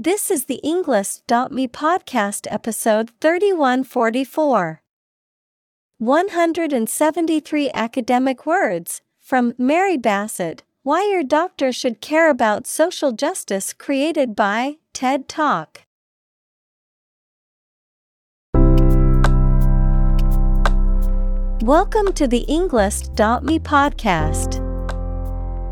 This is the Englist.me podcast episode 3144. 173 academic words from Mary Bassett Why Your Doctor Should Care About Social Justice, created by TED Talk. Welcome to the Englist.me podcast.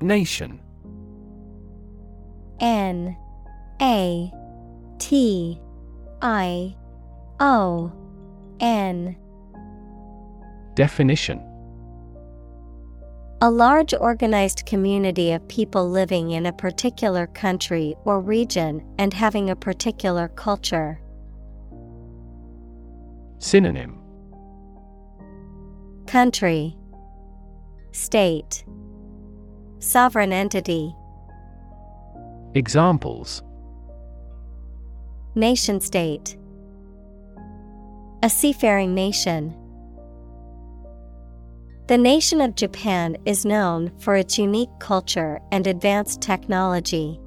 Nation. N A T I O N. Definition. A large organized community of people living in a particular country or region and having a particular culture. Synonym. Country. State Sovereign entity Examples Nation state A seafaring nation. The nation of Japan is known for its unique culture and advanced technology.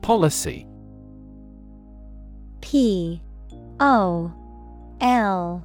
Policy P O L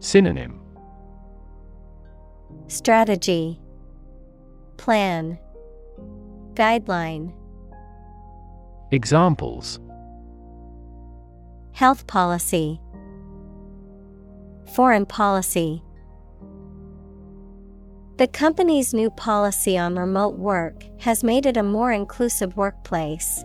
Synonym. Strategy. Plan. Guideline. Examples. Health policy. Foreign policy. The company's new policy on remote work has made it a more inclusive workplace.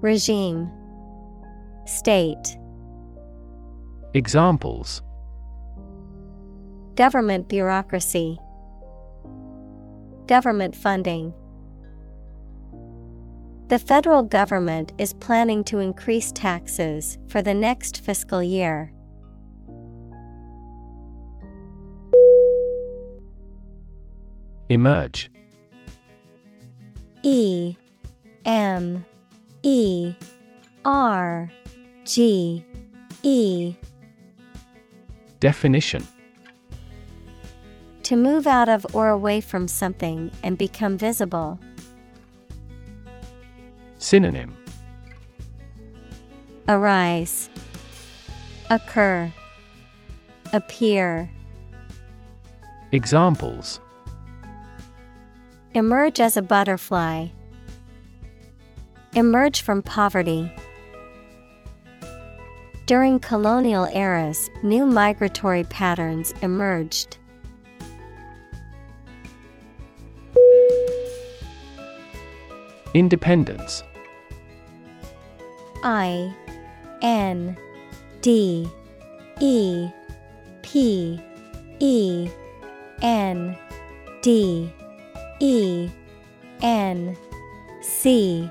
Regime. State. Examples. Government bureaucracy. Government funding. The federal government is planning to increase taxes for the next fiscal year. Emerge. E M E R G E Definition To move out of or away from something and become visible. Synonym Arise, Occur, Appear. Examples Emerge as a butterfly. Emerge from poverty. During colonial eras, new migratory patterns emerged. Independence I N D E P E N D E N C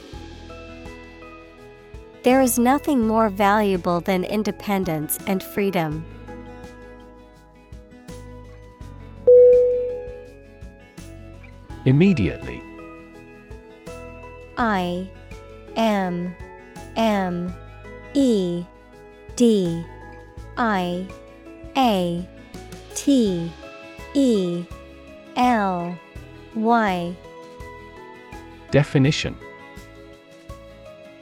There is nothing more valuable than independence and freedom. Immediately. I M M E D I A T E L Y. Definition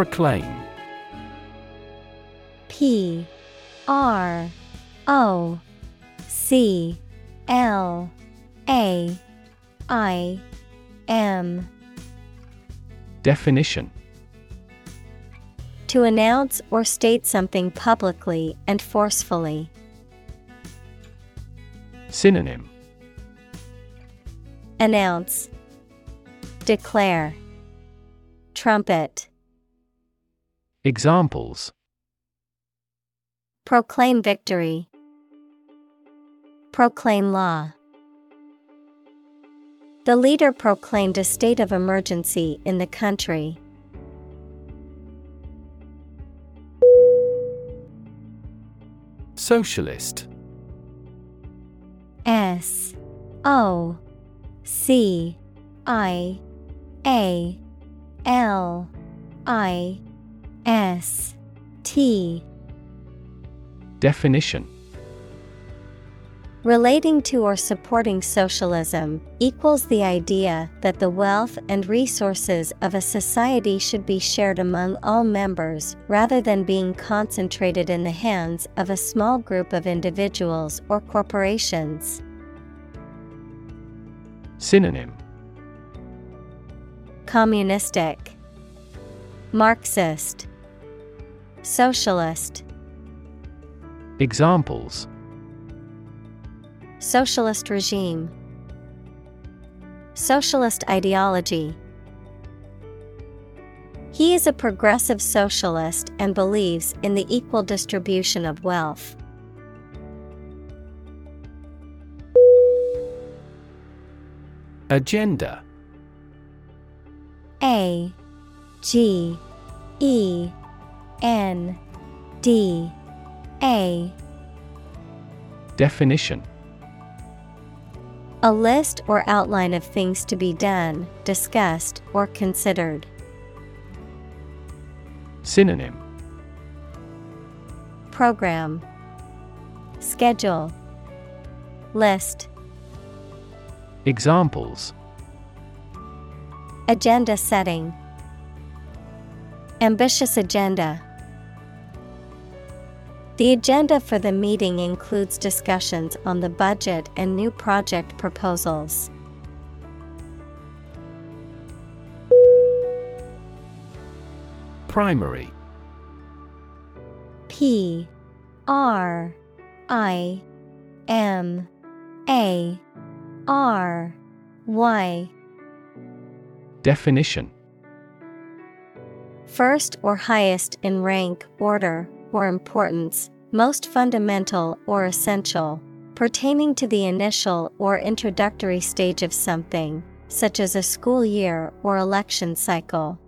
Proclaim. P R O C L A I M. Definition. To announce or state something publicly and forcefully. Synonym. Announce. Declare. Trumpet Examples. Proclaim victory. Proclaim law. The leader proclaimed a state of emergency in the country. Socialist. S. O. C. I. A. L. I S T. Definition. Relating to or supporting socialism equals the idea that the wealth and resources of a society should be shared among all members rather than being concentrated in the hands of a small group of individuals or corporations. Synonym. Communistic, Marxist, Socialist. Examples Socialist regime. Socialist ideology. He is a progressive socialist and believes in the equal distribution of wealth. Agenda A G E N D A. Definition. A list or outline of things to be done, discussed, or considered. Synonym. Program. Schedule. List. Examples. Agenda setting. Ambitious agenda. The agenda for the meeting includes discussions on the budget and new project proposals. Primary. P. R. I. M. A. R. Y. Definition. First or highest in rank, order, or importance, most fundamental or essential, pertaining to the initial or introductory stage of something, such as a school year or election cycle.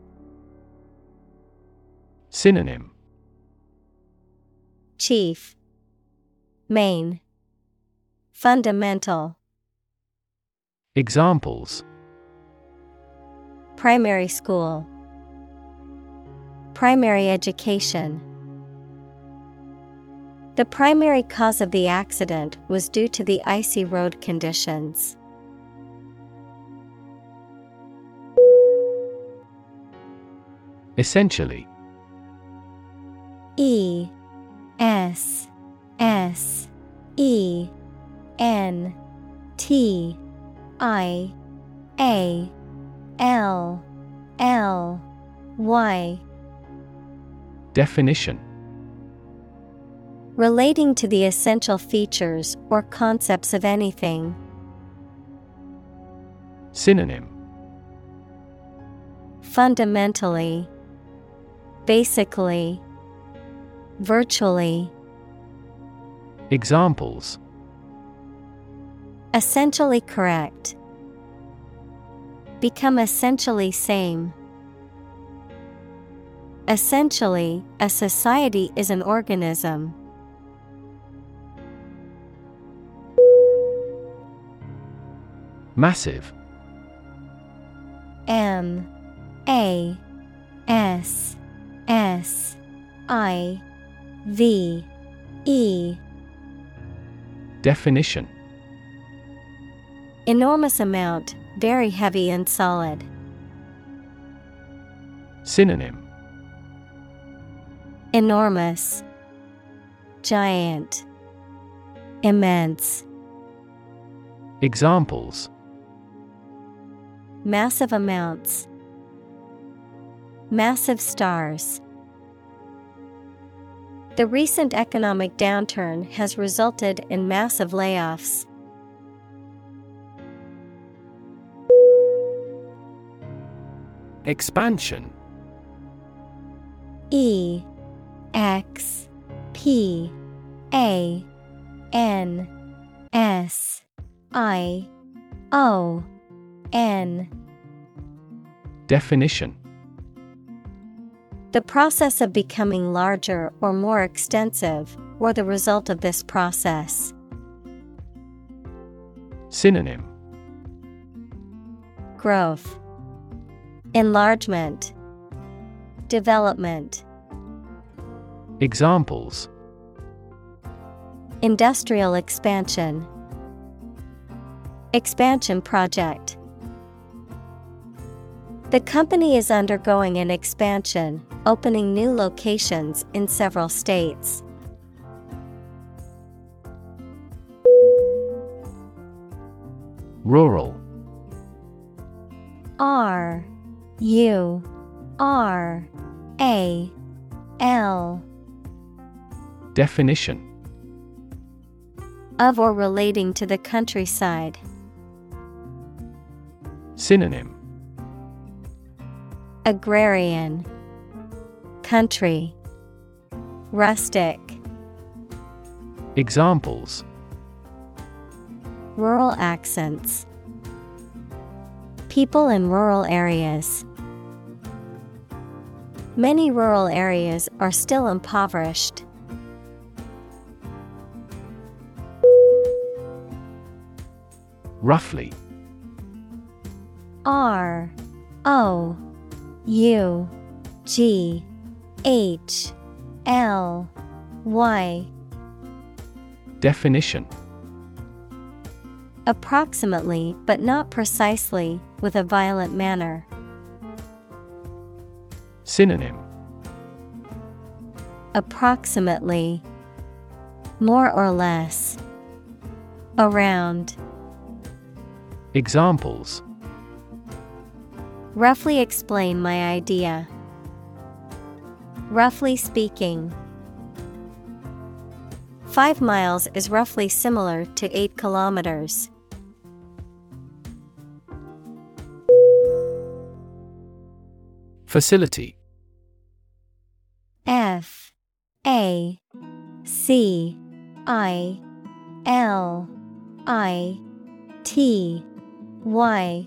Synonym. Chief. Main. Fundamental. Examples. Primary school. Primary education The primary cause of the accident was due to the icy road conditions. Essentially E S S E N T I A L L Y Definition Relating to the essential features or concepts of anything. Synonym Fundamentally, Basically, Virtually. Examples Essentially correct. Become essentially same. Essentially, a society is an organism. Massive. M A S S I V E. Definition. Enormous amount, very heavy and solid. Synonym. Enormous, Giant, Immense. Examples Massive amounts. Massive stars. The recent economic downturn has resulted in massive layoffs. Expansion E X P A N S I O N. Definition. The process of becoming larger or more extensive, or the result of this process. Synonym. Growth, Enlargement, Development. Examples. Industrial expansion, Expansion project. The company is undergoing an expansion, opening new locations in several states. Rural R U R A L Definition of or relating to the countryside. Synonym Agrarian Country Rustic Examples Rural accents People in rural areas. Many rural areas are still impoverished. Roughly R O U G H L Y Definition Approximately, but not precisely, with a violent manner. Synonym Approximately. More or less. Around. Examples Roughly explain my idea. Roughly speaking. Five miles is roughly similar to eight kilometers. Facility A C I L I T Y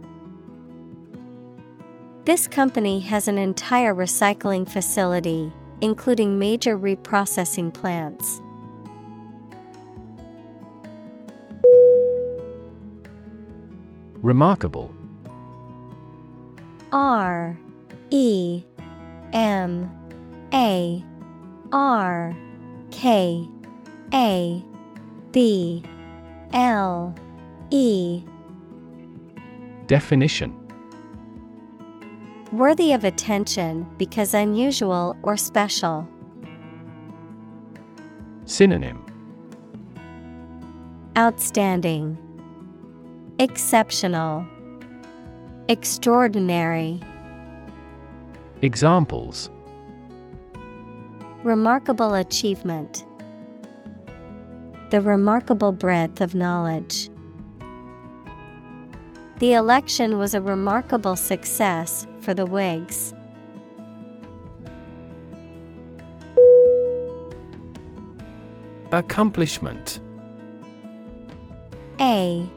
This company has an entire recycling facility, including major reprocessing plants. Remarkable. R E M A R K A B L E. Definition Worthy of attention because unusual or special. Synonym Outstanding, Exceptional, Extraordinary. Examples Remarkable achievement. The remarkable breadth of knowledge. The election was a remarkable success for the Whigs. Accomplishment. A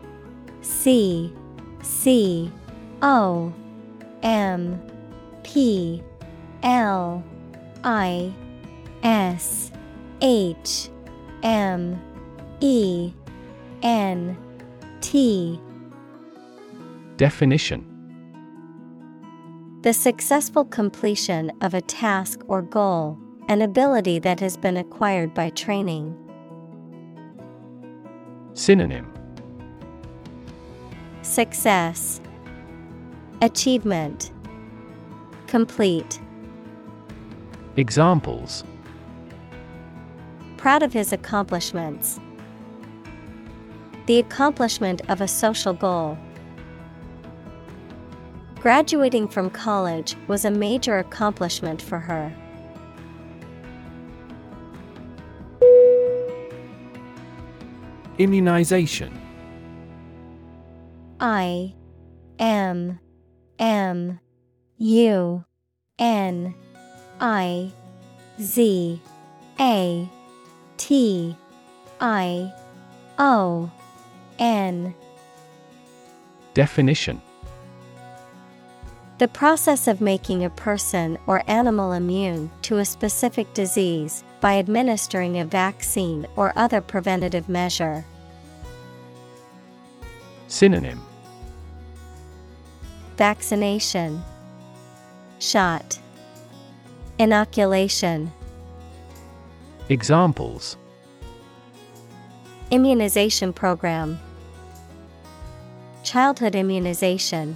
C C O M P L I S H M E N T. Definition The successful completion of a task or goal, an ability that has been acquired by training. Synonym Success, Achievement, Complete. Examples Proud of his accomplishments. The accomplishment of a social goal. Graduating from college was a major accomplishment for her. Immunization. I M M U N I Z A T I O N. Definition The process of making a person or animal immune to a specific disease by administering a vaccine or other preventative measure. Synonym Vaccination, Shot, Inoculation. Examples Immunization program, Childhood immunization.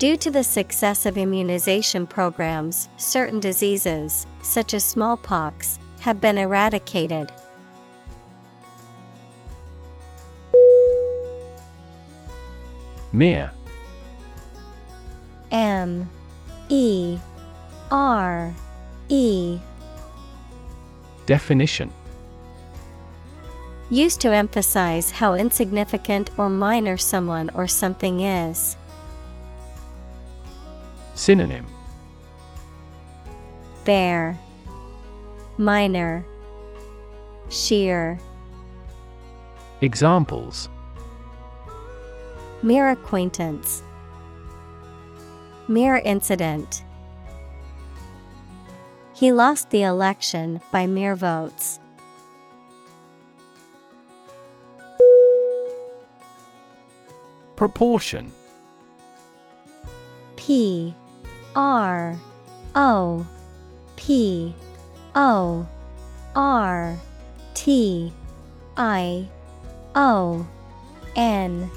Due to the success of immunization programs, certain diseases, such as smallpox, have been eradicated. Mere M. E. R. E. Definition. Used to emphasize how insignificant or minor someone or something is. Synonym Bare, Minor, Sheer. Examples Mere acquaintance. Mere incident. He lost the election by mere votes. Proportion P R O P O R T I O N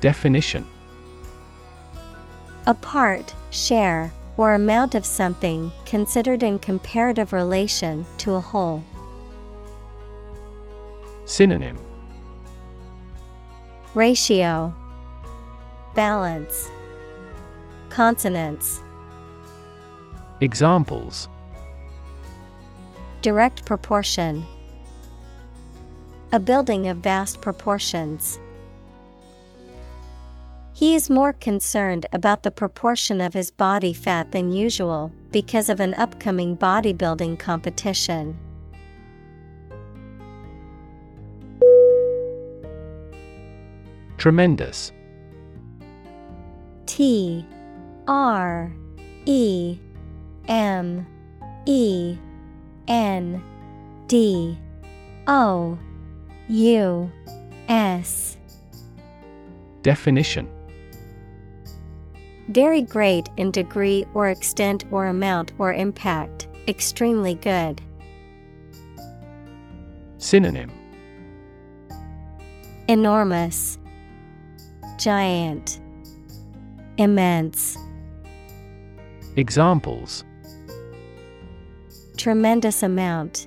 Definition. A part, share, or amount of something considered in comparative relation to a whole. Synonym. Ratio. Balance Consonance Examples. Direct proportion. A building of vast proportions. He is more concerned about the proportion of his body fat than usual because of an upcoming bodybuilding competition. Tremendous. T R E M E N D O U S. Definition. Very great in degree or extent or amount or impact, extremely good. Synonym. Enormous, Giant, Immense. Examples. Tremendous amount.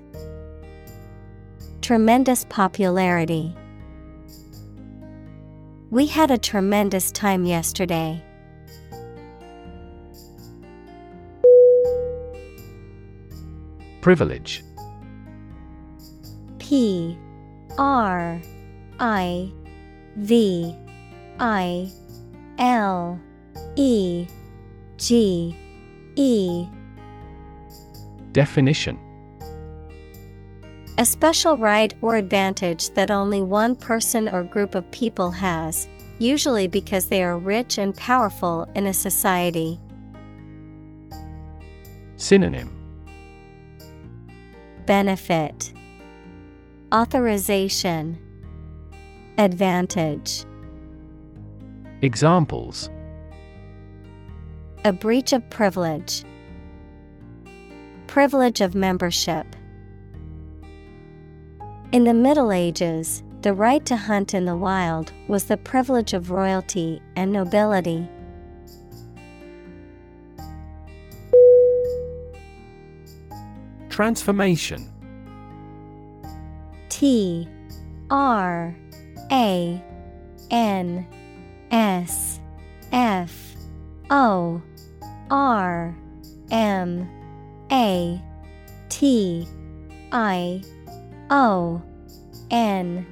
Tremendous popularity. We had a tremendous time yesterday. Privilege. P. R. I. V. I. L. E. G E. Definition. A special right or advantage that only one person or group of people has, usually because they are rich and powerful in a society. Synonym. Benefit. Authorization. Advantage. Examples A breach of privilege. Privilege of membership. In the Middle Ages, the right to hunt in the wild was the privilege of royalty and nobility. Transformation T R A N S F O R M A T I O N.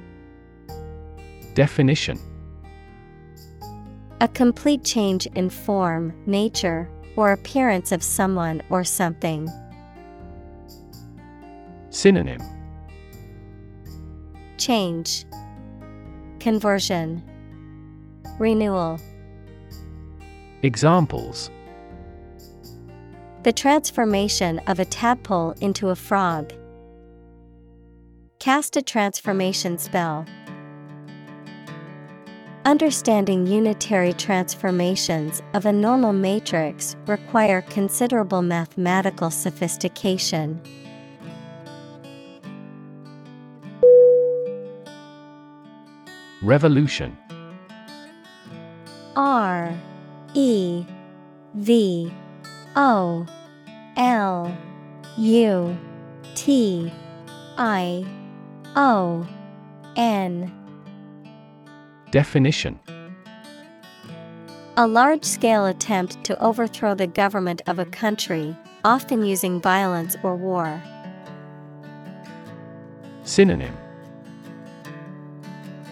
Definition. A complete change in form, nature, or appearance of someone or something. Synonym. Change. Conversion. Renewal. Examples The transformation of a tadpole into a frog. Cast a transformation spell. Understanding unitary transformations of a normal matrix require considerable mathematical sophistication. Revolution R E V O L U T I O N Definition. A large scale attempt to overthrow the government of a country, often using violence or war. Synonym.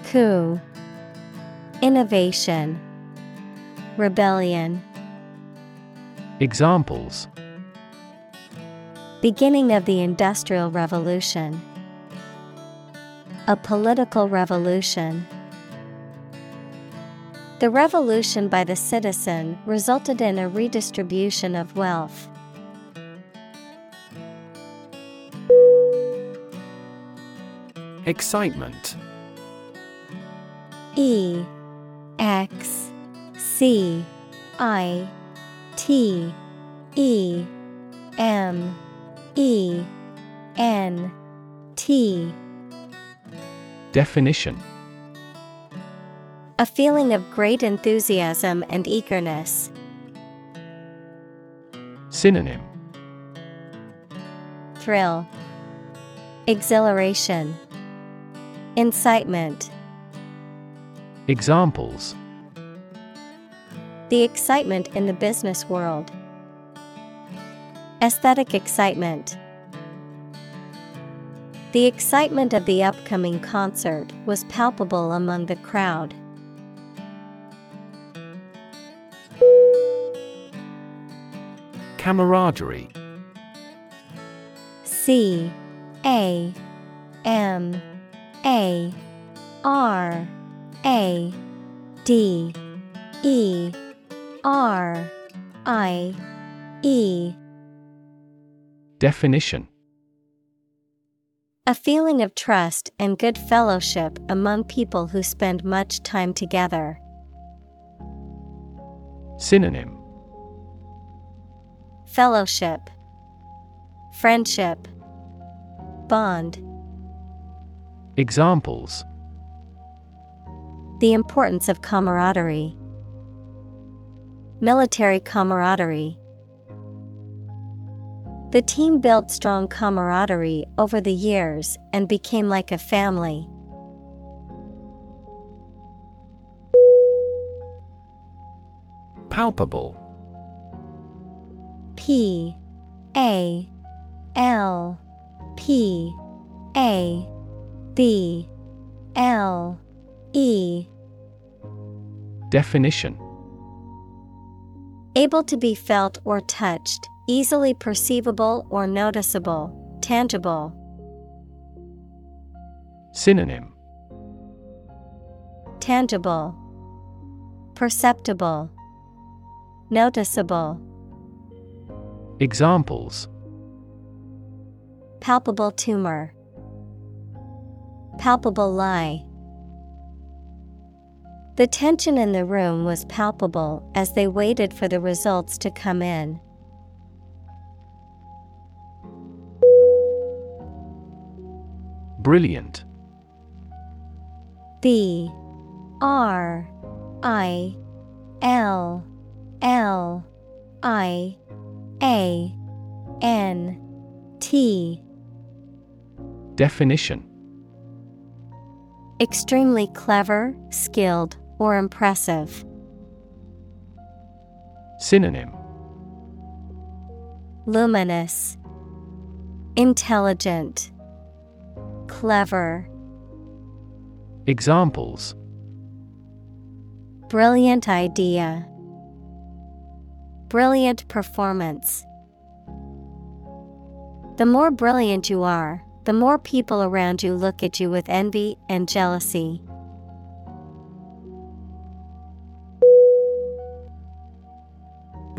Coup. Innovation. Rebellion Examples Beginning of the Industrial Revolution A political revolution. The revolution by the citizen resulted in a redistribution of wealth. Excitement E X C I T E M E N T. Definition. A feeling of great enthusiasm and eagerness. Synonym. Thrill, Exhilaration, Incitement. Examples The excitement in the business world. Aesthetic excitement. The excitement of the upcoming concert was palpable among the crowd. Camaraderie C A M A R A D E R I E Definition A feeling of trust and good fellowship among people who spend much time together. Synonym Fellowship, Friendship, Bond. Examples The importance of camaraderie. Military camaraderie. The team built strong camaraderie over the years and became like a family. Palpable P A L P A B L E Definition Able to be felt or touched, easily perceivable or noticeable, tangible. Synonym Tangible, Perceptible, Noticeable. Examples Palpable tumor, Palpable lie. The tension in the room was palpable as they waited for the results to come in. Brilliant. B R I L L I A N T. Definition. Extremely clever, skilled, or impressive. Synonym Luminous, Intelligent, Clever. Examples Brilliant idea. Brilliant performance. The more brilliant you are, the more people around you look at you with envy and jealousy.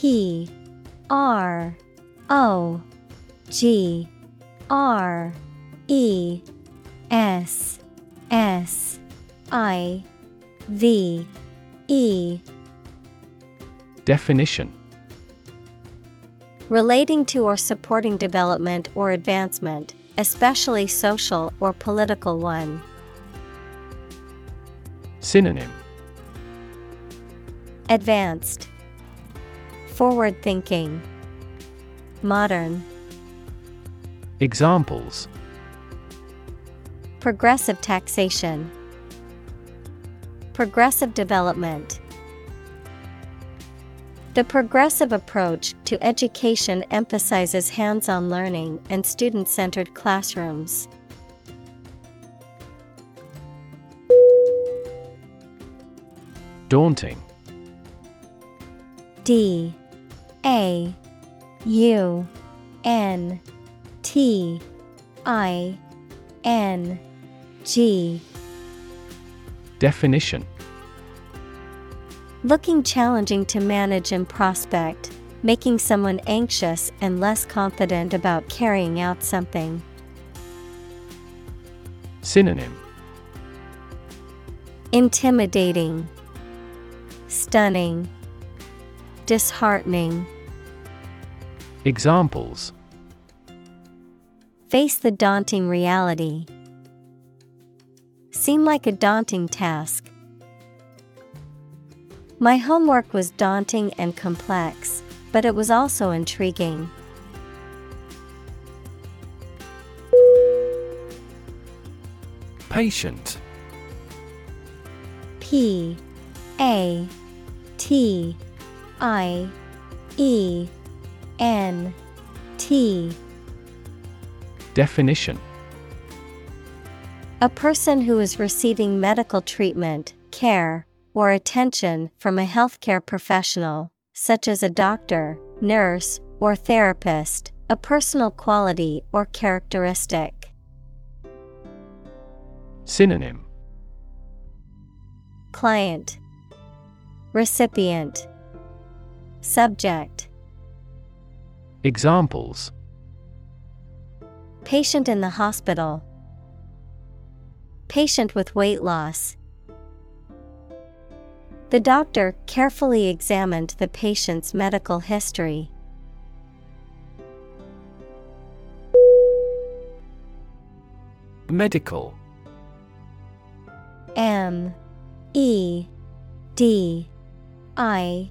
P R O G R E S S I V E. Definition. Relating to or supporting development or advancement, especially social or political one. Synonym. Advanced, Forward thinking, Modern, Examples Progressive taxation, Progressive development. The progressive approach to education emphasizes hands on learning and student centered classrooms. Daunting. D A U N T I N G. Definition. Looking challenging to manage and prospect, making someone anxious and less confident about carrying out something. Synonym. Intimidating, Stunning, Disheartening. Examples Face the daunting reality. Seem like a daunting task. My homework was daunting and complex, but it was also intriguing. Patient P A T I E N T. Definition. A person who is receiving medical treatment, care, or attention from a healthcare professional, such as a doctor, nurse, or therapist, a personal quality or characteristic. Synonym. Client. Recipient Subject Examples Patient in the hospital. Patient with weight loss. The doctor carefully examined the patient's medical history. Medical M E D I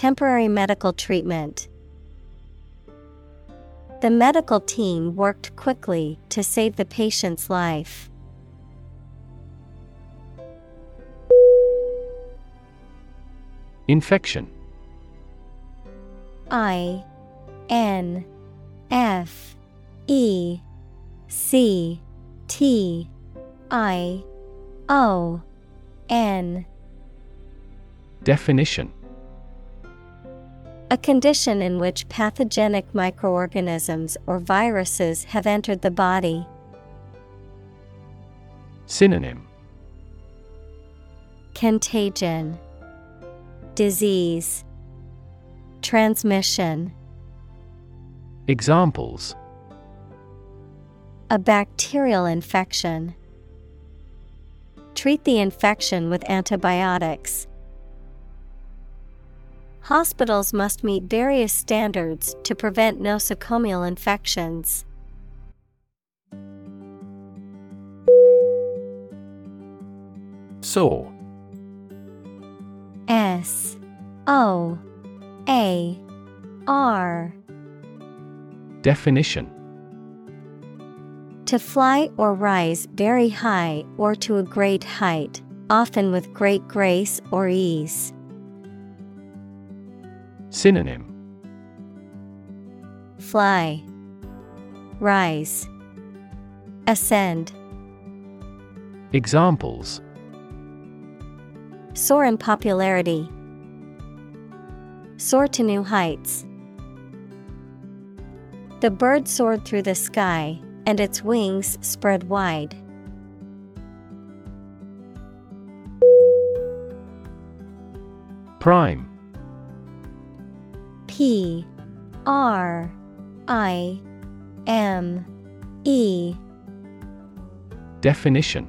Temporary medical treatment. The medical team worked quickly to save the patient's life. Infection I N F E C T I O N Definition A condition in which pathogenic microorganisms or viruses have entered the body. Synonym Contagion Disease Transmission Examples A bacterial infection. Treat the infection with antibiotics. Hospitals must meet various standards to prevent nosocomial infections. Soar S O A R Definition To fly or rise very high or to a great height, often with great grace or ease. Synonym Fly, Rise, Ascend. Examples Soar in popularity. Soar to new heights. The bird soared through the sky, and its wings spread wide. Prime P R I M E. Definition.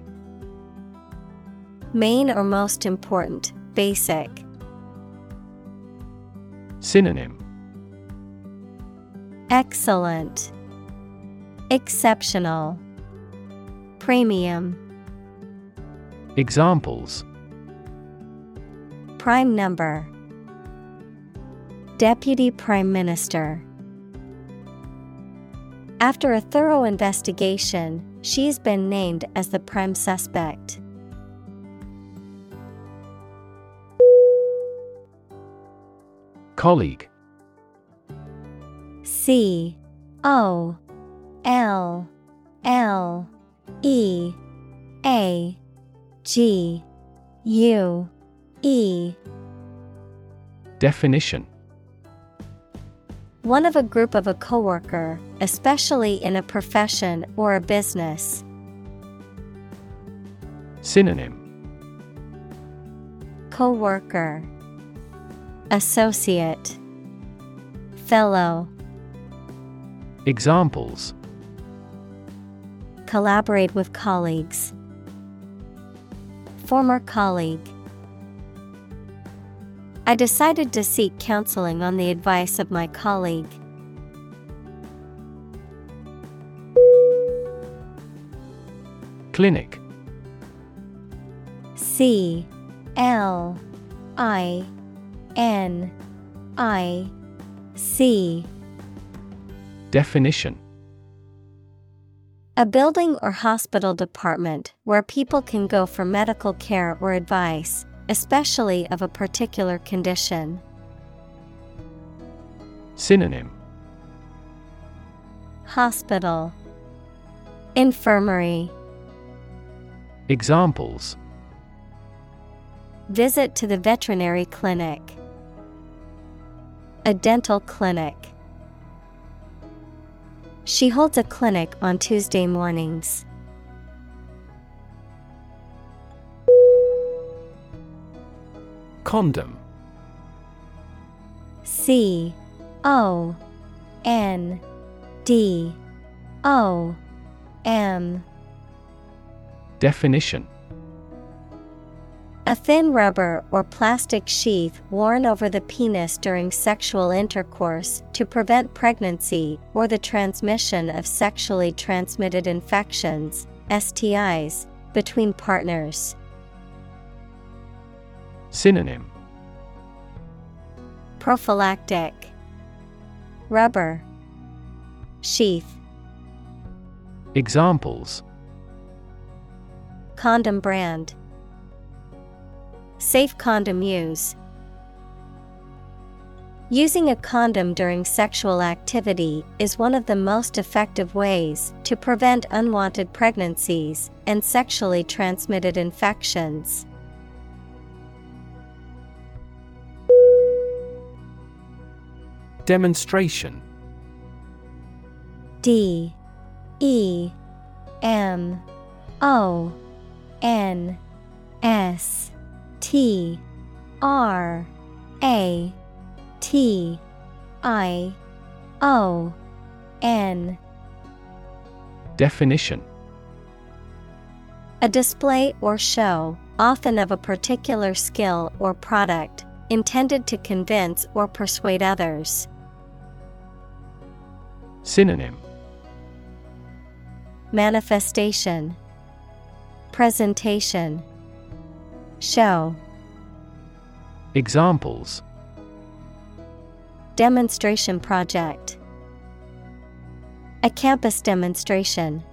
Main or most important, basic. Synonym. Excellent, Exceptional, Premium. Examples. Prime number Deputy Prime Minister. After a thorough investigation, she's been named as the prime suspect. Colleague C O L L E A G U E Definition One of a group of a coworker, especially in a profession or a business. Synonym Coworker Associate Fellow Examples Collaborate with colleagues. Former colleague. I decided to seek counseling on the advice of my colleague. Clinic. C L I N I C. Definition. A building or hospital department where people can go for medical care or advice, especially of a particular condition. Synonym Hospital Infirmary Examples Visit to the veterinary clinic. A dental clinic. She holds a clinic on Tuesday mornings. Condom. C O N D O M. Definition. A thin rubber or plastic sheath worn over the penis during sexual intercourse to prevent pregnancy or the transmission of sexually transmitted infections, STIs, between partners. Synonym. Prophylactic. Rubber. Sheath. Examples. Condom brand. Safe condom use. Using a condom during sexual activity is one of the most effective ways to prevent unwanted pregnancies and sexually transmitted infections. Demonstration. D. E. M. O. N. S. T. R. A. T. I. O. N. Definition. A display or show, often of a particular skill or product, intended to convince or persuade others. Synonym. Manifestation. Presentation. Show. Examples. Demonstration project. A campus demonstration.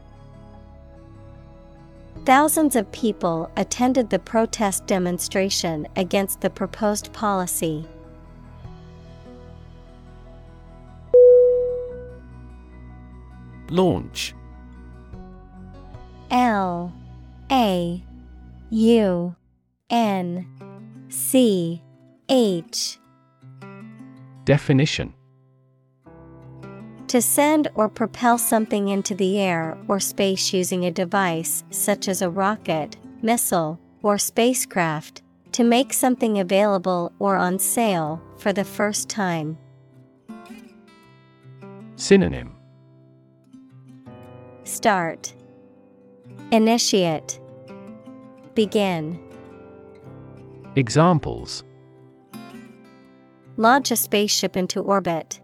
Thousands of people attended the protest demonstration against the proposed policy. Launch. L A U N C H. Definition. To send or propel something into the air or space using a device such as a rocket, missile, or spacecraft, to make something available or on sale for the first time. Synonym Start Initiate Begin Examples Launch a spaceship into orbit.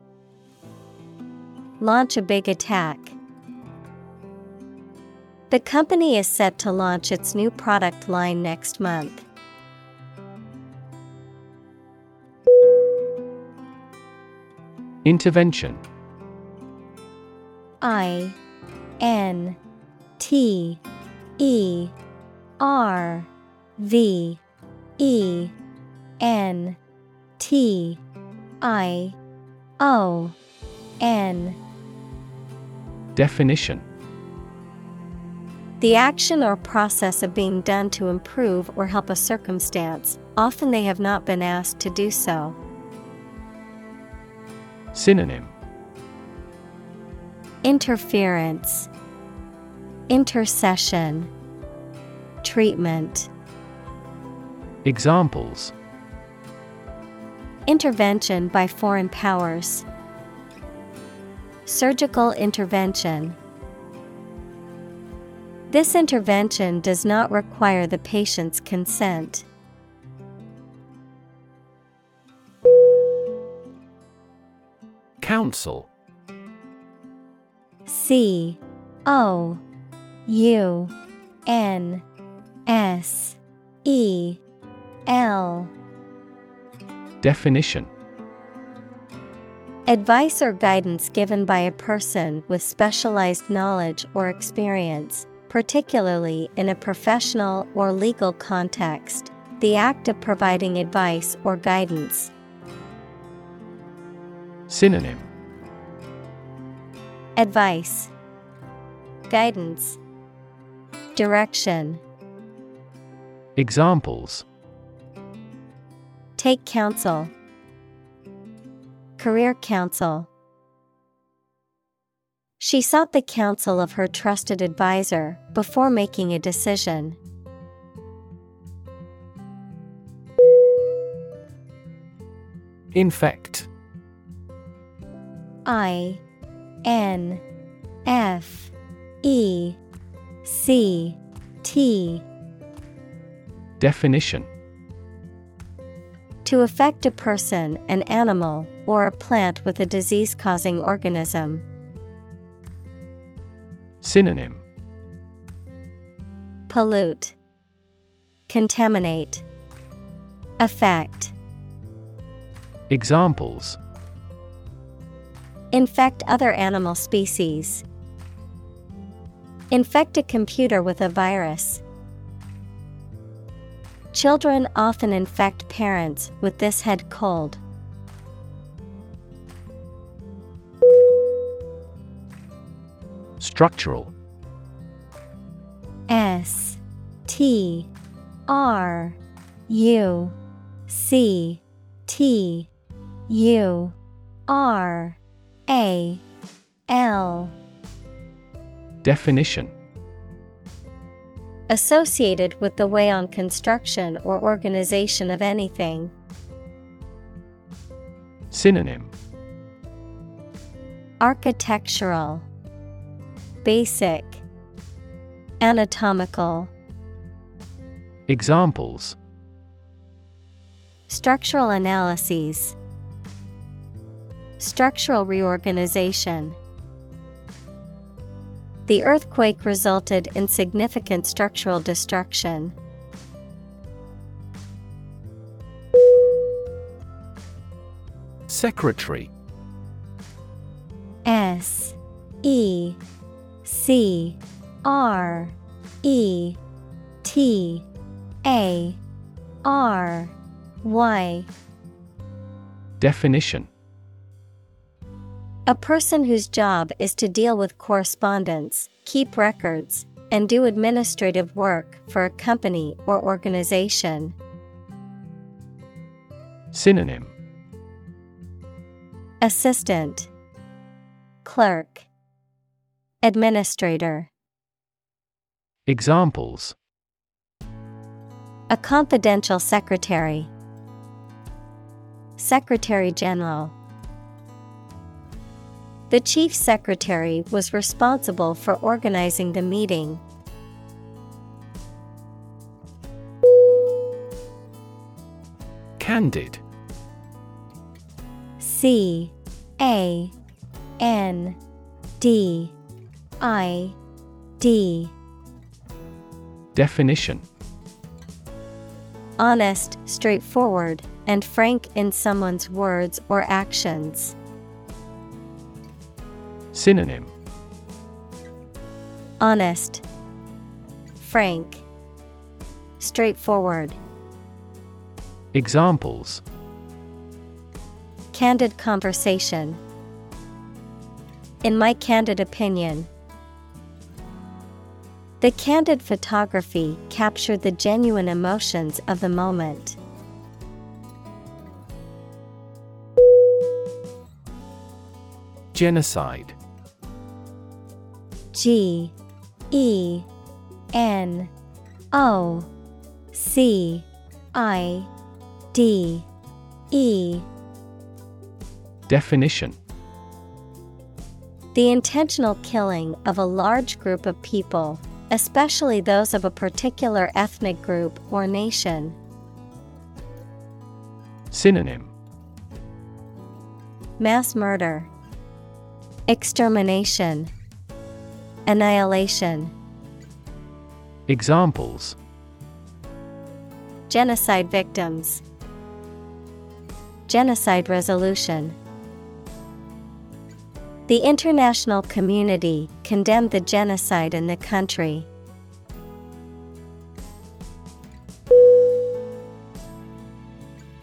Launch a big attack. The company is set to launch its new product line next month. Intervention I N T E R V E N T I O N. Definition. The action or process of being done to improve or help a circumstance, often they have not been asked to do so. Synonym Interference, Intercession, Treatment. Examples Intervention by foreign powers, Surgical intervention. This intervention does not require the patient's consent. Counsel C O U N S E L Definition Advice or guidance given by a person with specialized knowledge or experience, particularly in a professional or legal context. The act of providing advice or guidance. Synonym Advice, Guidance, Direction. Examples Take counsel, Career counsel. She sought the counsel of her trusted advisor before making a decision. Infect I N F E C T. Definition. To affect a person, an animal, or a plant with a disease causing organism. Synonym. Pollute, Contaminate, Affect. Examples Infect other animal species. Infect a computer with a virus. Children often infect parents with this head cold. Structural S T R U C T U R A L. Definition. Associated with the way on construction or organization of anything. Synonym. Architectural. Basic. Anatomical. Examples. Structural analyses Structural reorganization. The earthquake resulted in significant structural destruction. Secretary. S E C R E T A R Y. Definition A person whose job is to deal with correspondence, keep records, and do administrative work for a company or organization. Synonym. Assistant. Clerk. Administrator. Examples. A confidential secretary. Secretary General The Chief Secretary was responsible for organizing the meeting. Candid C A N D I D Definition Honest, straightforward, and frank in someone's words or actions. Synonym Honest, frank, straightforward. Examples Candid conversation. In my candid opinion, the candid photography captured the genuine emotions of the moment. Genocide G E N O C I D E. Definition. The intentional killing of a large group of people, especially those of a particular ethnic group or nation. Synonym. Mass murder, extermination, annihilation. Examples Genocide victims, Genocide resolution. The international community condemned the genocide in the country.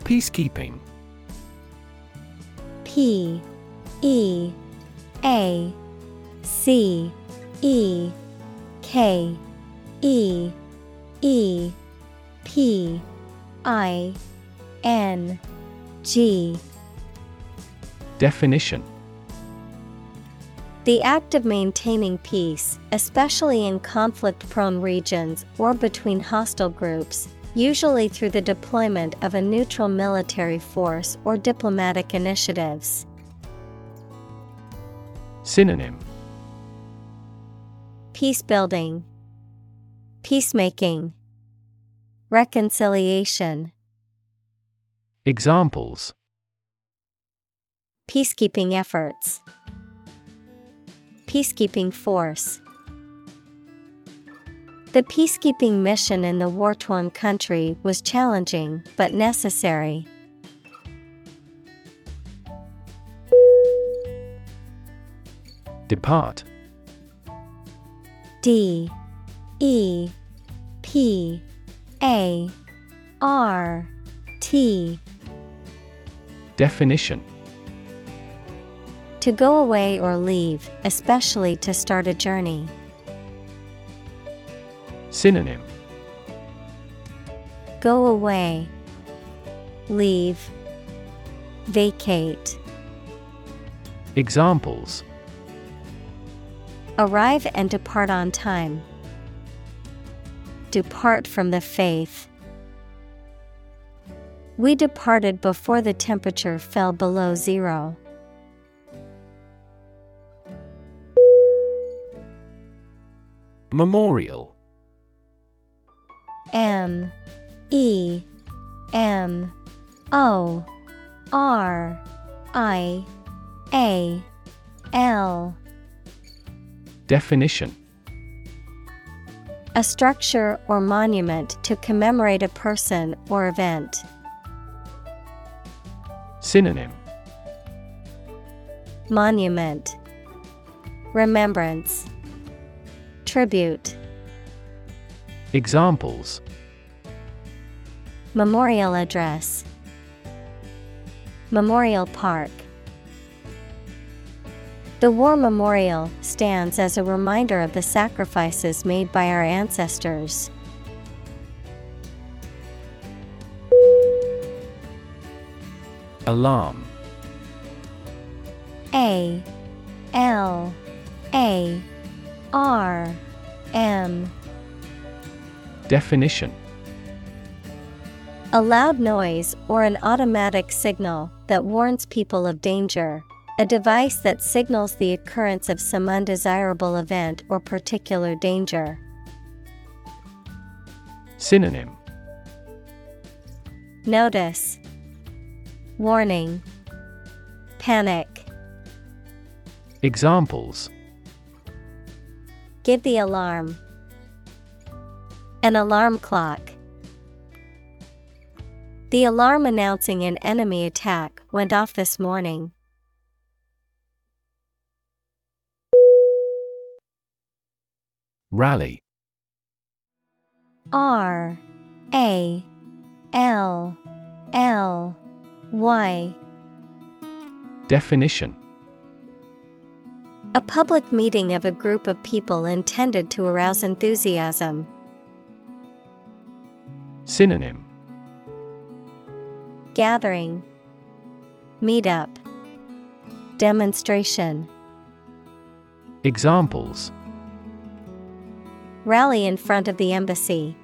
Peacekeeping P E A C E K E E P I N G Definition The act of maintaining peace, especially in conflict prone regions or between hostile groups, usually through the deployment of a neutral military force or diplomatic initiatives. Synonym Peace building, peacemaking, reconciliation, Examples peacekeeping efforts, peacekeeping force. The peacekeeping mission in the war torn country was challenging but necessary. Depart D E P A R T. Definition. To go away or leave, especially to start a journey. Synonym. Go away, leave, vacate. Examples Arrive and depart on time. Depart from the faith. We departed before the temperature fell below zero. Memorial. M. E. M. O. R. I. A. L Definition. A structure or monument to commemorate a person or event. Synonym. Monument. Remembrance. Tribute. Examples. Memorial Address. Memorial Park The War Memorial stands as a reminder of the sacrifices made by our ancestors. Alarm A L A R M Definition A loud noise or an automatic signal that warns people of danger. A device that signals the occurrence of some undesirable event or particular danger. Synonym Notice Warning Panic. Examples Give the alarm. An alarm clock. The alarm announcing an enemy attack went off this morning. Rally. R A L L Y. Definition. A public meeting of a group of people intended to arouse enthusiasm. Synonym. Gathering. Meetup. Demonstration. Examples Rally in front of the embassy.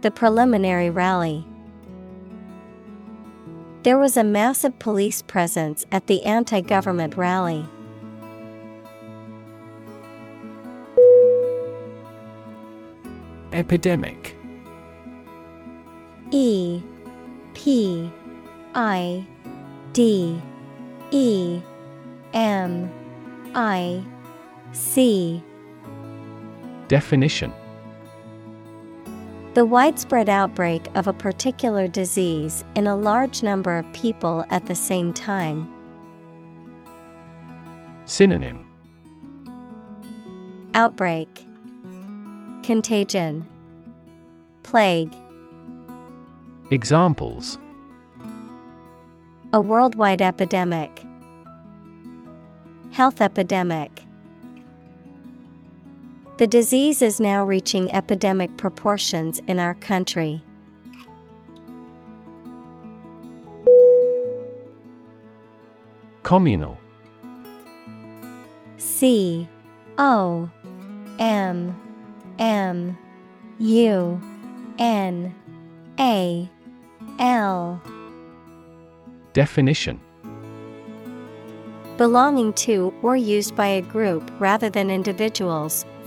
The preliminary rally. There was a massive police presence at the anti government rally. Epidemic E P I D E M I C Definition The widespread outbreak of a particular disease in a large number of people at the same time. Synonym Outbreak Contagion Plague Examples A worldwide epidemic. Health epidemic. The disease is now reaching epidemic proportions in our country. Communal. C O M M U N A L. Definition. Belonging to or used by a group rather than individuals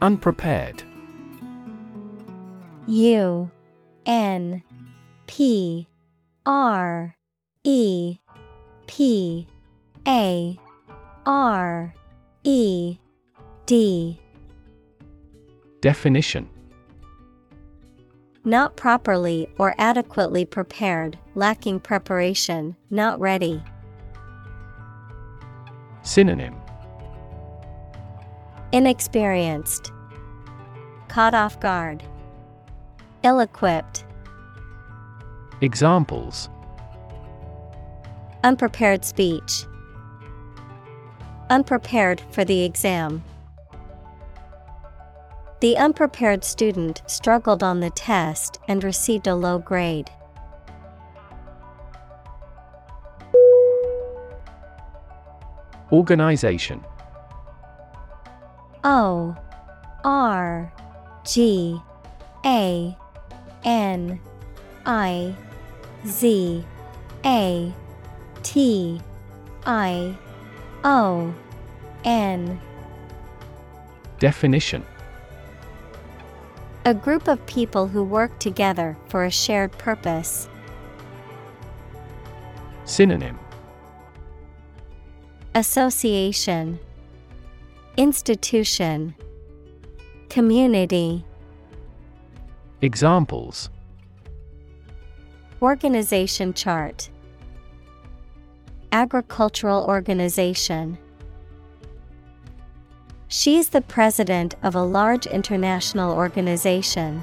Unprepared. U N P R E P A R E D. Definition. Not properly or adequately prepared, lacking preparation, not ready. Synonym Inexperienced, caught off guard, ill equipped, Examples unprepared speech, unprepared for the exam. The unprepared student struggled on the test and received a low grade. Organization O R G A N I Z A T I O N. Definition. A group of people who work together for a shared purpose. Synonym. Association Institution Community Examples. Organization chart Agricultural organization. She is the president of a large international organization.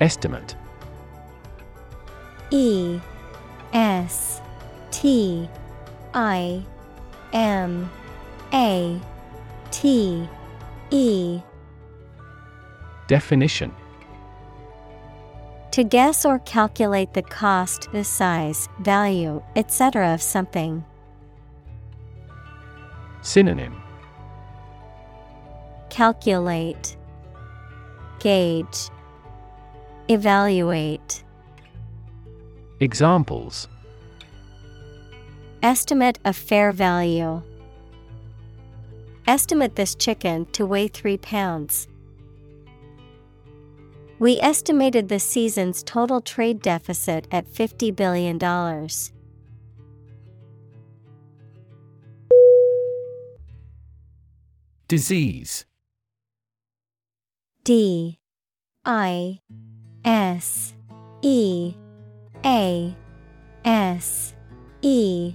Estimate. E S T I M A T E Definition To guess or calculate the cost, the size, value, etc. of something. Synonym Calculate, Gauge, Evaluate. Examples Estimate of fair value. Estimate this chicken to weigh 3 pounds. We estimated the season's total trade deficit at $50 billion. Disease. D. I. S. E. A. S. E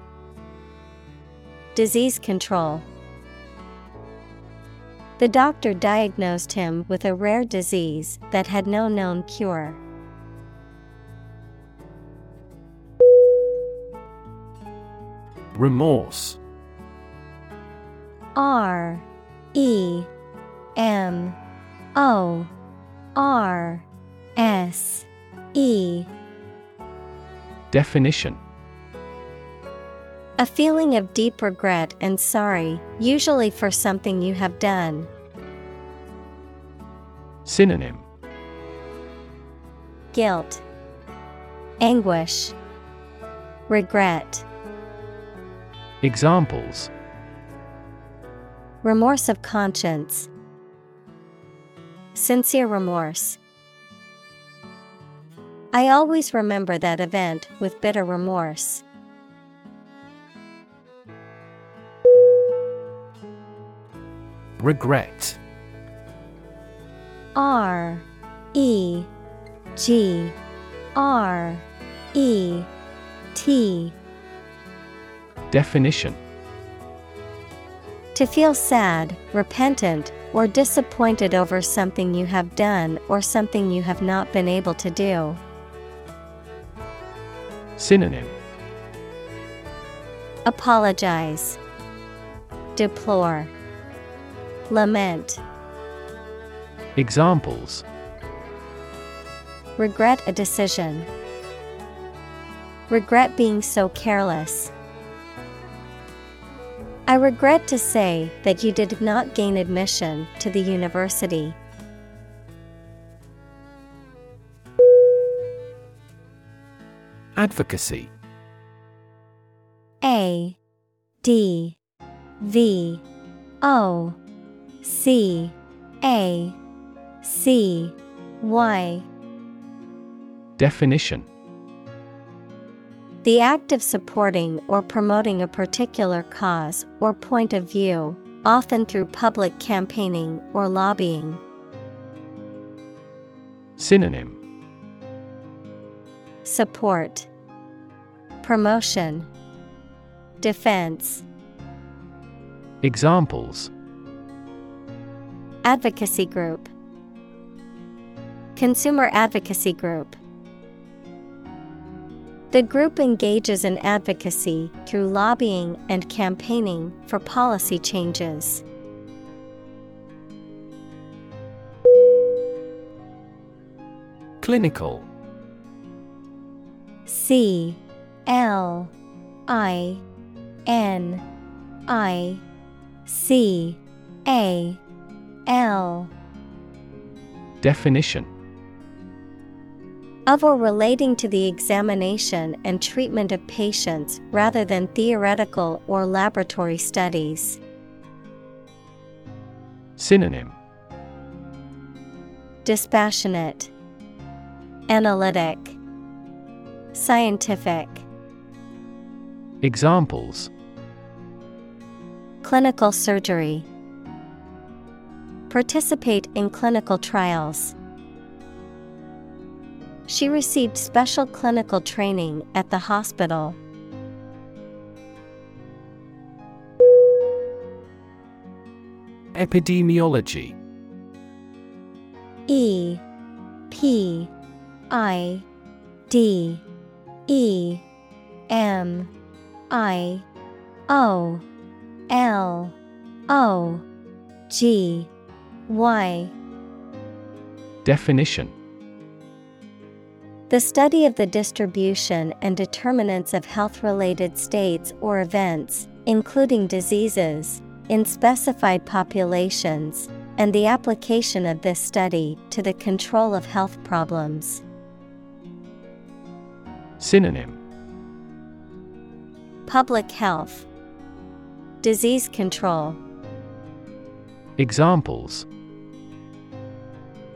Disease control. The doctor diagnosed him with a rare disease that had no known cure. Remorse R E M O R S E Definition A feeling of deep regret and sorry, usually for something you have done. Synonym Guilt, Anguish, Regret, Examples Remorse of conscience, Sincere remorse. I always remember that event with bitter remorse. Regret. R E G R E T. Definition. To feel sad, repentant, or disappointed over something you have done or something you have not been able to do. Synonym. Apologize, Deplore, Lament, Examples Regret a decision. Regret being so careless. I regret to say that you did not gain admission to the university. Advocacy A D V O C A C Y. Definition. The act of supporting or promoting a particular cause or point of view, often through public campaigning or lobbying. Synonym. Support, Promotion, Defense, Examples Advocacy Group, Consumer Advocacy Group. The group engages in advocacy through lobbying and campaigning for policy changes. Clinical C L I N I C A L. Definition. Of or relating to the examination and treatment of patients rather than theoretical or laboratory studies. Synonym. Dispassionate, Analytic, Scientific. Examples. Clinical surgery, Participate in clinical trials. She received special clinical training at the hospital. Epidemiology E P I D E M I O L O G Y Definition. The study of the distribution and determinants of health related states or events, including diseases, in specified populations, and the application of this study to the control of health problems. Synonym. Public health, Disease control, Examples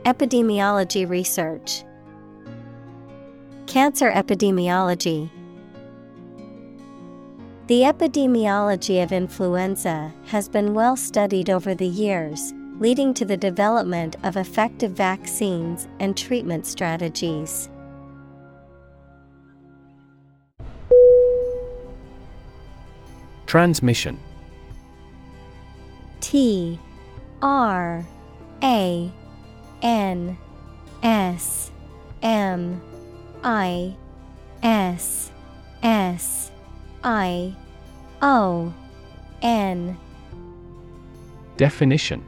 Epidemiology research, Cancer epidemiology. The epidemiology of influenza has been well studied over the years, leading to the development of effective vaccines and treatment strategies. Transmission T R A N S M I S S I O N. Definition.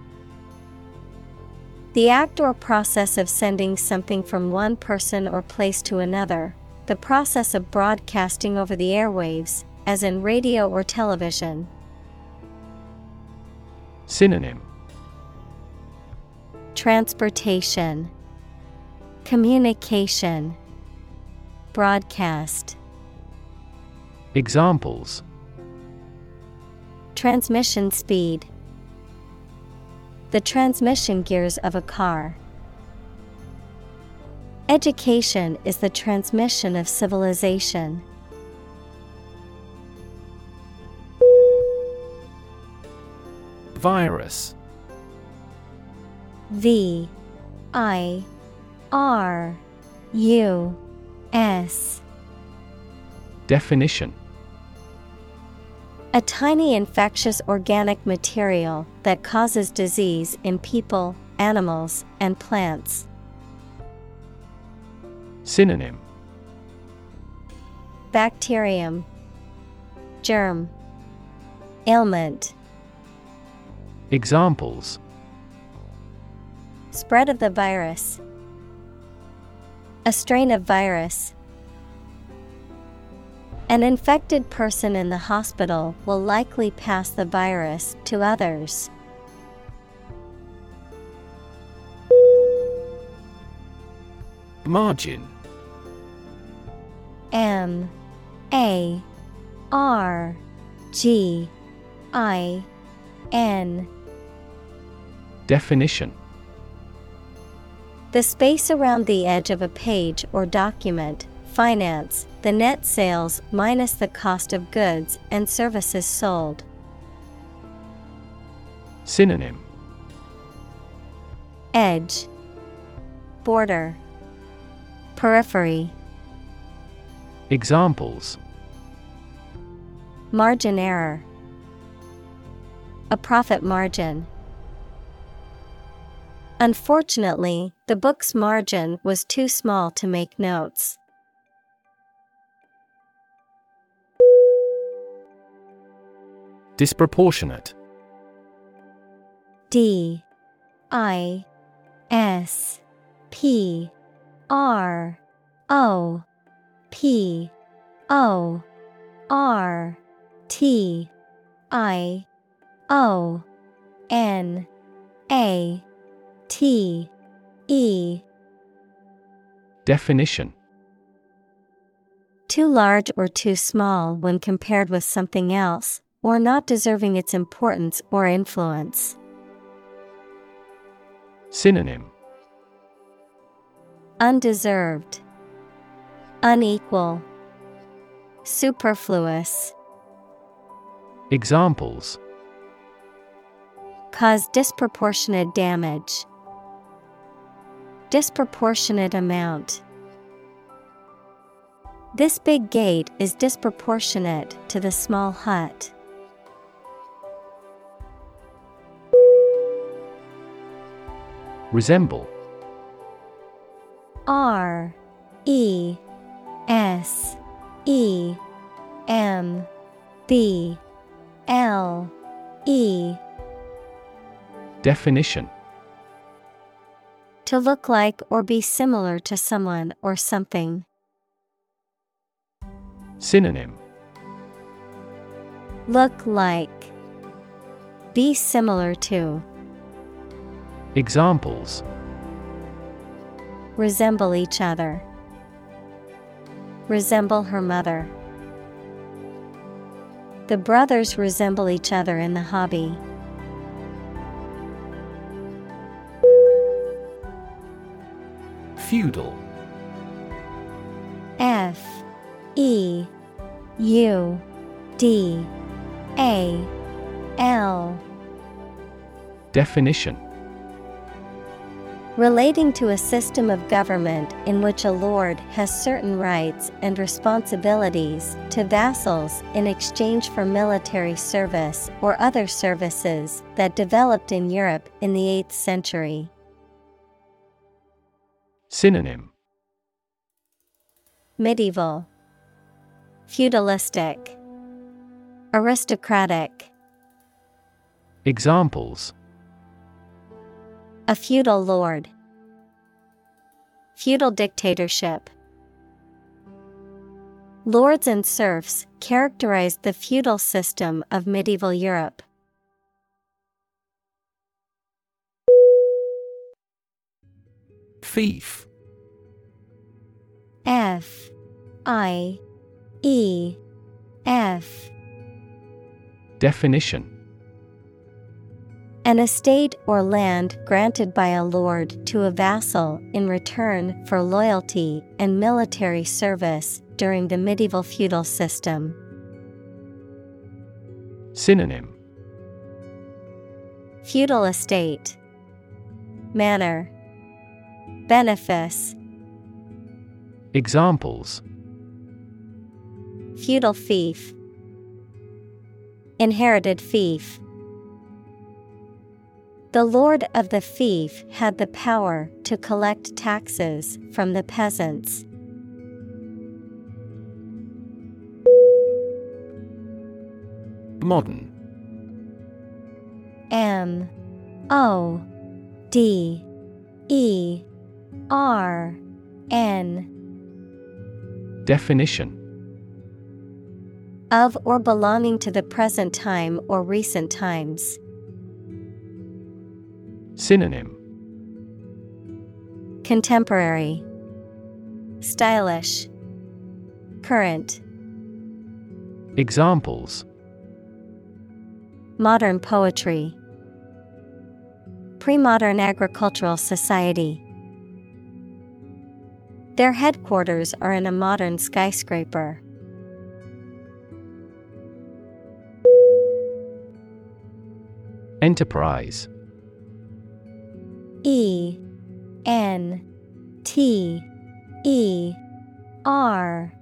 The act or process of sending something from one person or place to another, the process of broadcasting over the airwaves, as in radio or television. Synonym Transportation, Communication, Broadcast. Examples Transmission speed. The transmission gears of a car. Education is the transmission of civilization. Virus V I R U S. Definition. A tiny infectious organic material that causes disease in people, animals, and plants. Synonym. Bacterium, Germ, Ailment, Examples Spread of the virus. A strain of virus. An infected person in the hospital will likely pass the virus to others. Margin. M. A. R. G. I. N. Definition The space around the edge of a page or document, finance, the net sales minus the cost of goods and services sold. Synonym. Edge, Border, Periphery, Examples. Margin error, A profit margin. Unfortunately, the book's margin was too small to make notes. Disproportionate D I S P R O P O R T I O N A T E Definition Too large or too small when compared with something else, or not deserving its importance or influence. Synonym Undeserved, Unequal, Superfluous. Examples Cause disproportionate damage. Disproportionate amount. This big gate is disproportionate to the small hut. Resemble R E S E M B L E Definition To look like or be similar to someone or something. Synonym Look like. Be similar to. Examples Resemble each other. Resemble her mother. The brothers resemble each other in the hobby. Feudal. F E U D A L. Definition. Relating to a system of government in which a lord has certain rights and responsibilities to vassals in exchange for military service or other services that developed in Europe in the 8th century. Synonym. Medieval. Feudalistic. Aristocratic. Examples. A feudal lord. Feudal dictatorship. Lords and serfs characterized the feudal system of medieval Europe. Fief F I E F. Definition. An estate or land granted by a lord to a vassal in return for loyalty and military service during the medieval feudal system. Synonym. Feudal estate. Manor Benefice Examples. Feudal fief. Inherited fief. The lord of the fief had the power to collect taxes from the peasants. Modern. M O D E R N. Definition. Of or belonging to the present time or recent times. Synonym. Contemporary. Stylish. Current. Examples. Modern poetry. Pre-modern agricultural society Their headquarters are in a modern skyscraper. Enterprise. E N T E R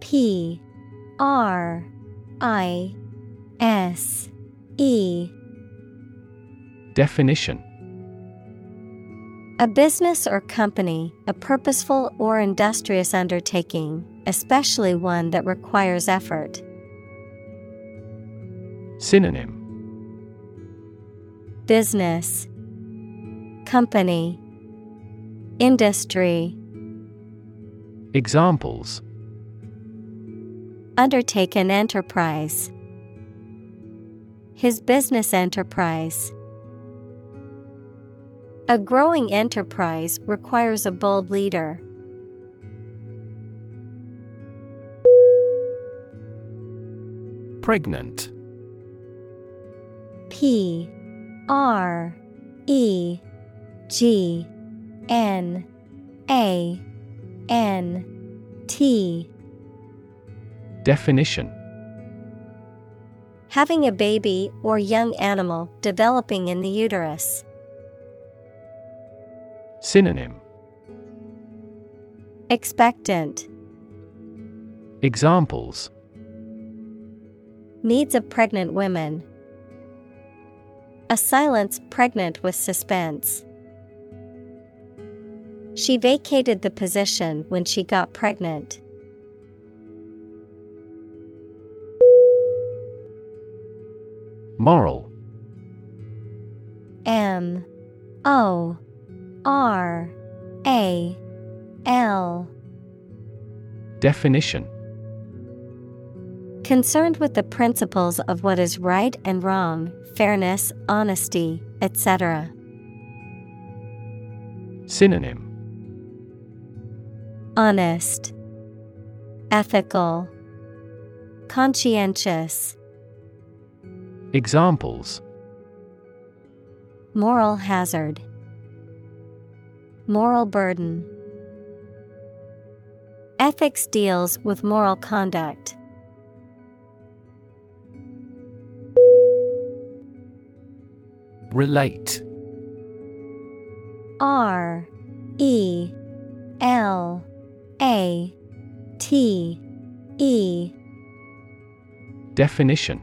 P R I S E. Definition A business or company, a purposeful or industrious undertaking, especially one that requires effort. Synonym Business Company Industry Examples Undertake an enterprise. His business enterprise. A growing enterprise requires a bold leader. Pregnant P R E G N A N T Definition Having a baby or young animal developing in the uterus. Synonym Expectant. Examples Needs of pregnant women. A silence pregnant with suspense. She vacated the position when she got pregnant. Moral M O R A L. Definition. Concerned with the principles of what is right and wrong, fairness, honesty, etc. Synonym. Honest, Ethical, Conscientious. Examples. Moral hazard, Moral burden. Ethics deals with moral conduct. Relate R E L A T E Definition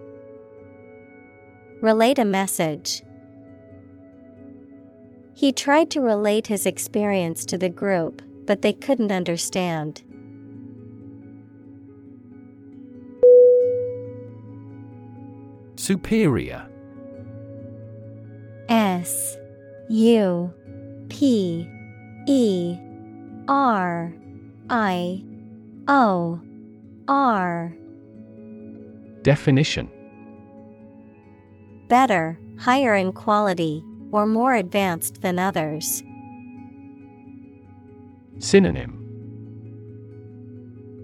Relate a message. He tried to relate his experience to the group, but they couldn't understand. Superior S U P E R I O R Definition Better, higher in quality, or more advanced than others. Synonym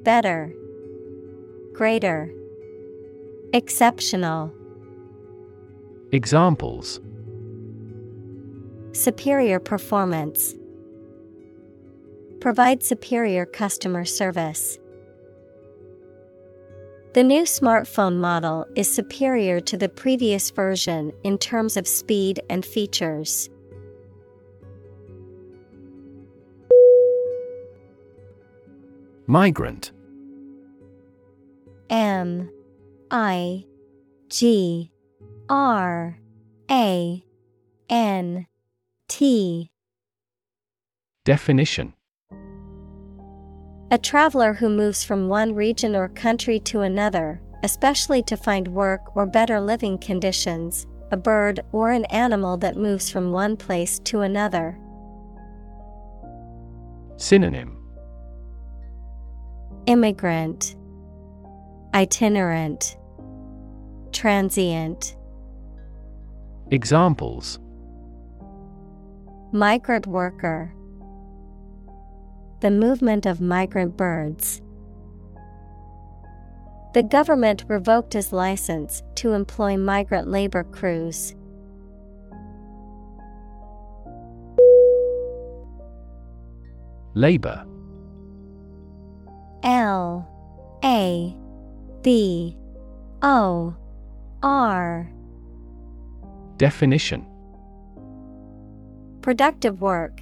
Better, Greater, Exceptional, Examples Superior performance. Provide superior customer service. The new smartphone model is superior to the previous version in terms of speed and features. Migrant. M. I. G. R. A. N. T. Definition A traveler who moves from one region or country to another, especially to find work or better living conditions, a bird or an animal that moves from one place to another. Synonym Immigrant, Itinerant, Transient. Examples Migrant worker. The movement of migrant birds. The government revoked his license to employ migrant labor crews. Labor. L. A. B. O. R. Definition. Productive work,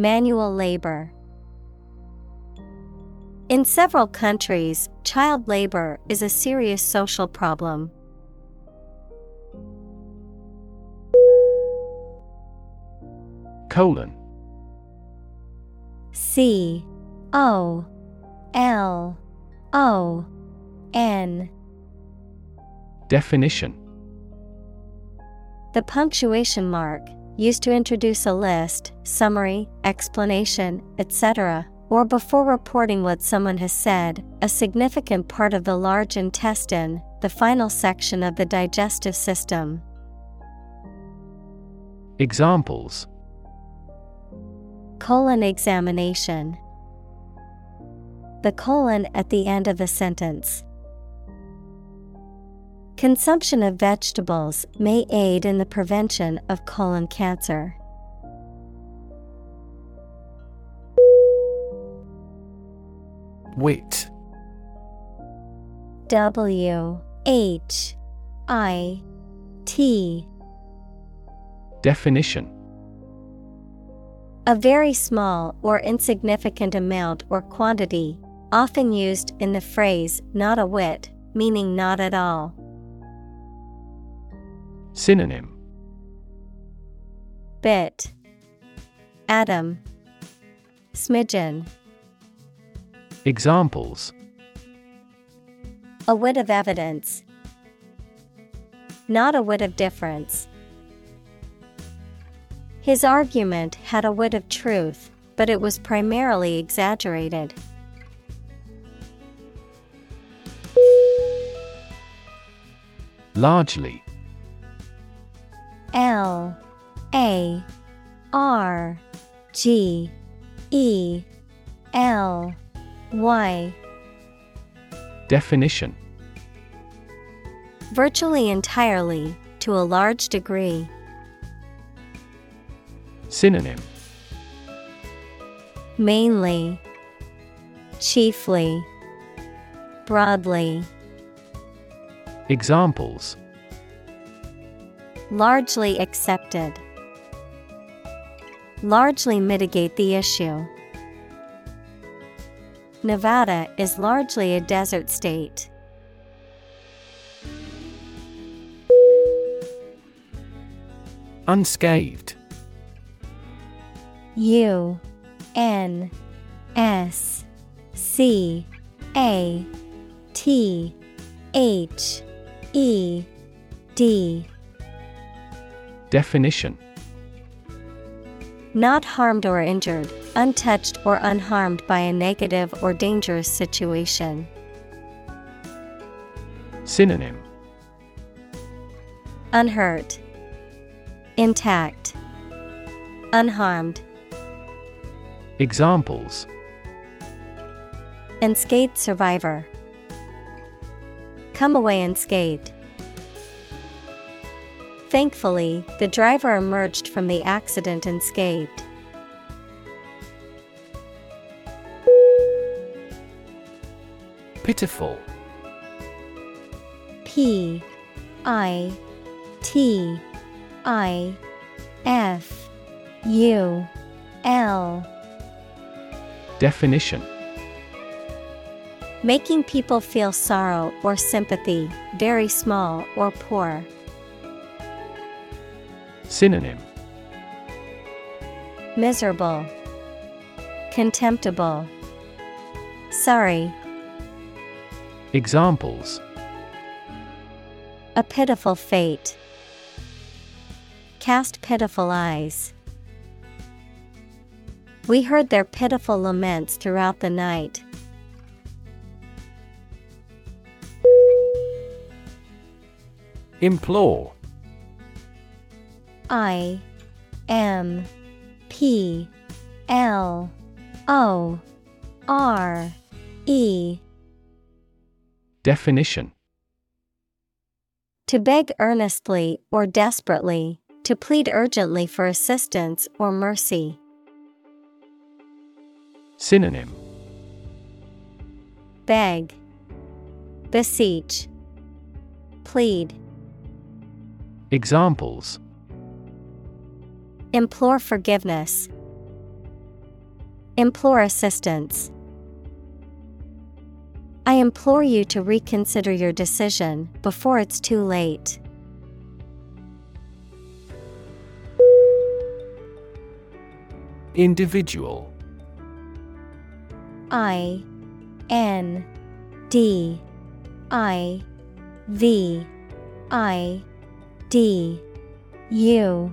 Manual labor. In several countries, child labor is a serious social problem. Colon C O L O N Definition The punctuation mark, used to introduce a list, summary, explanation, etc., or before reporting what someone has said, a significant part of the large intestine, the final section of the digestive system. Examples Colon examination. The colon at the end of a sentence. Consumption of vegetables may aid in the prevention of colon cancer. Whit W H I T Definition A very small or insignificant amount or quantity, often used in the phrase not a whit, meaning not at all. Synonym Bit Atom Smidgen Examples A whit of evidence. Not a whit of difference. His argument had a whit of truth, but it was primarily exaggerated. Largely L A R G E L Y. Definition. Virtually entirely, to a large degree. Synonym. Mainly, chiefly, broadly, Examples largely accepted. Largely mitigate the issue. Nevada is largely a desert state. Unscathed U N S C A T H E D Definition Not harmed or injured, untouched or unharmed by a negative or dangerous situation. Synonym Unhurt, intact, unharmed. Examples Unscathed survivor. Come away unscathed. Thankfully, the driver emerged from the accident unscathed. Pitiful P I T I F U L Definition Making people feel sorrow or sympathy, very small or poor. Synonym Miserable, Contemptible, Sorry, Examples a pitiful fate. Cast pitiful eyes. We heard their pitiful laments throughout the night. Implore I M P L O R E. Definition. To beg earnestly or desperately, to plead urgently for assistance or mercy. Synonym. Beg, Beseech, Plead, Examples Implore forgiveness, Implore assistance. I implore you to reconsider your decision before it's too late. Individual I N D I V I D U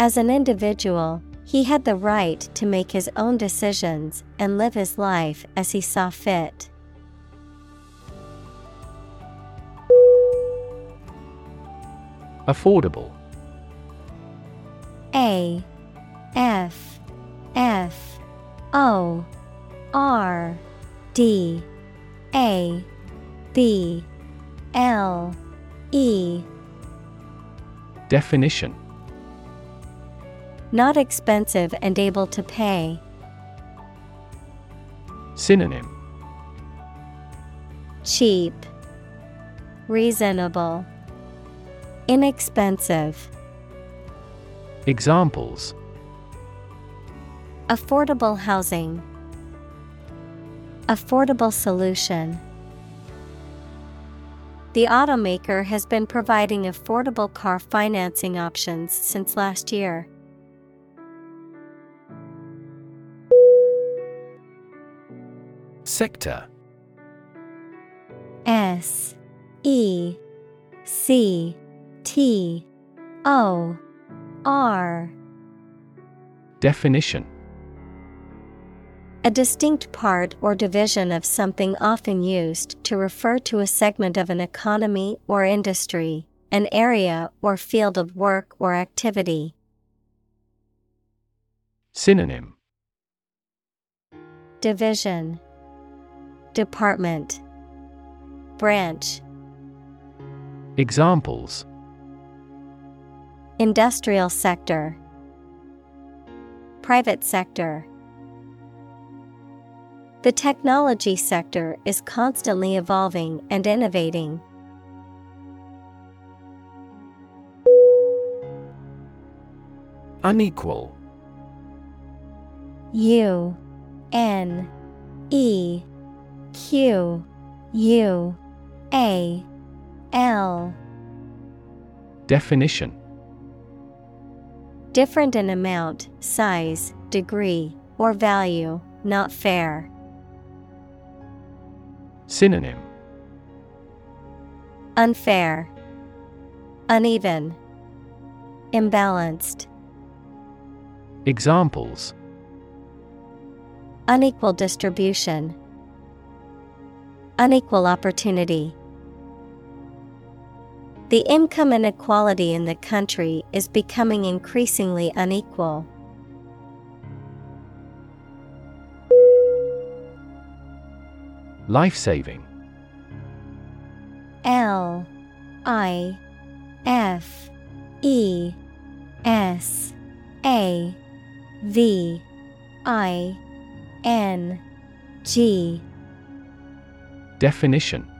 As an individual, he had the right to make his own decisions and live his life as he saw fit. Affordable. A F F O R D A B L E. Definition Not expensive and able to pay. Synonym Cheap, Reasonable, Inexpensive. Examples Affordable housing. Affordable solution. The automaker has been providing affordable car financing options since last year. Sector. S E C T O R. Definition. A distinct part or division of something often used to refer to a segment of an economy or industry, an area or field of work or activity. Synonym. Division Department. Branch. Examples. Industrial sector. Private sector. The technology sector is constantly evolving and innovating. Unequal. U N E Q U A L. Definition. Different in amount, size, degree, or value, not fair. Synonym. Unfair, Uneven, Imbalanced, Examples. Unequal distribution, Unequal opportunity. The income inequality in the country is becoming increasingly unequal. Life saving L I F E S A V I N G Definition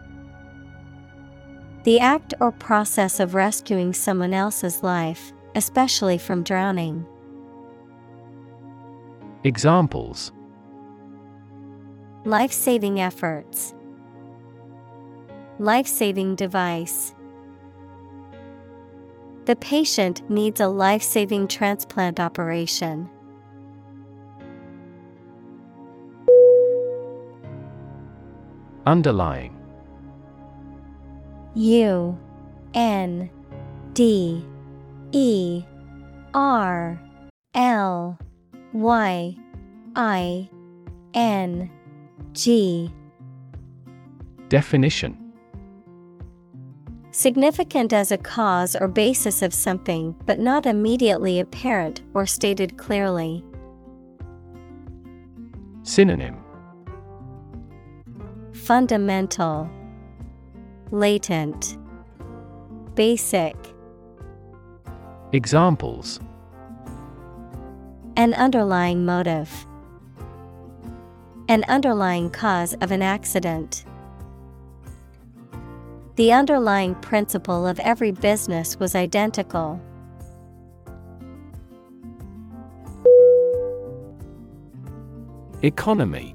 The act or process of rescuing someone else's life, especially from drowning. Examples Life saving efforts. Life saving device. The patient needs a life saving transplant operation. Underlying. U N D E R L Y I N G. Definition. Significant as a cause or basis of something, but not immediately apparent or stated clearly. Fundamental, Latent, Basic. Examples An underlying motive, An underlying cause of an accident. The underlying principle of every business was identical. Economy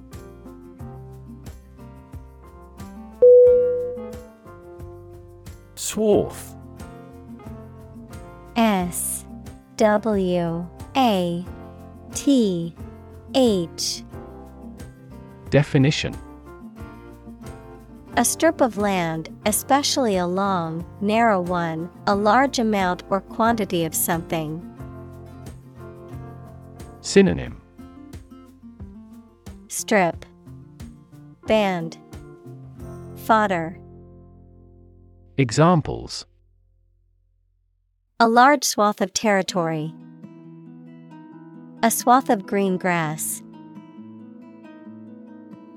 Swath S W A T H. Definition. A strip of land, especially a long, narrow one, a large amount or quantity of something. Synonym. Strip. Band. Fodder Examples A large swath of territory. A swath of green grass.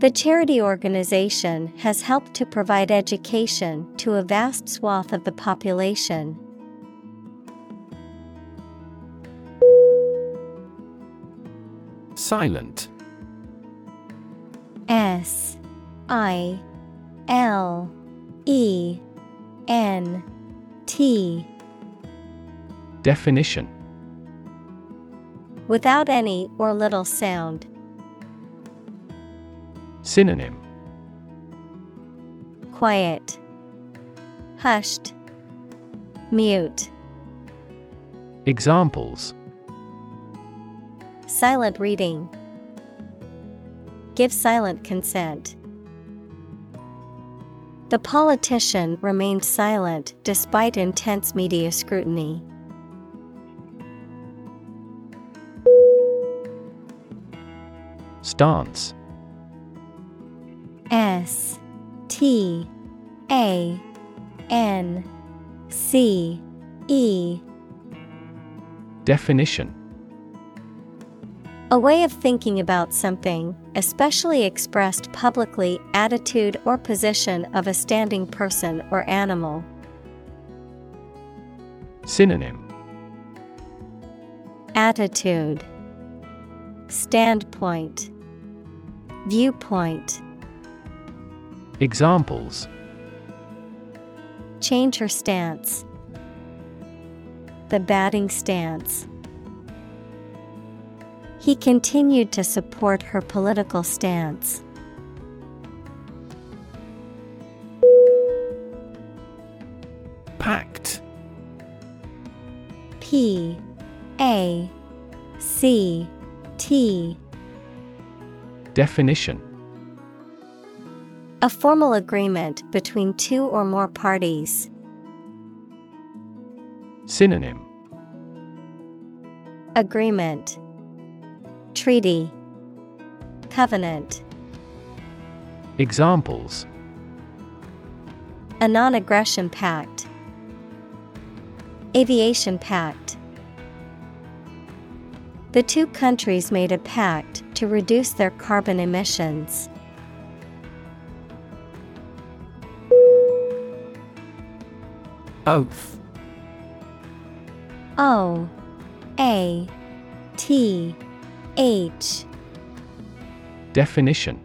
The charity organization has helped to provide education to a vast swath of the population. Silent S I L E N T Definition Without any or little sound. Synonym Quiet. Hushed. Mute. Examples Silent reading. Give silent consent. The politician remained silent despite intense media scrutiny. Stance. S T A N C E. Definition. A way of thinking about something, especially expressed publicly, attitude or position of a standing person or animal. Synonym Attitude Standpoint Viewpoint Examples Change her stance. The batting stance. He continued to support her political stance. Pact. P A C T. Definition. A formal agreement between two or more parties. Synonym. Agreement Treaty Covenant Examples A non aggression pact. Aviation pact. The two countries made a pact to reduce their carbon emissions. Oath O A T H Definition.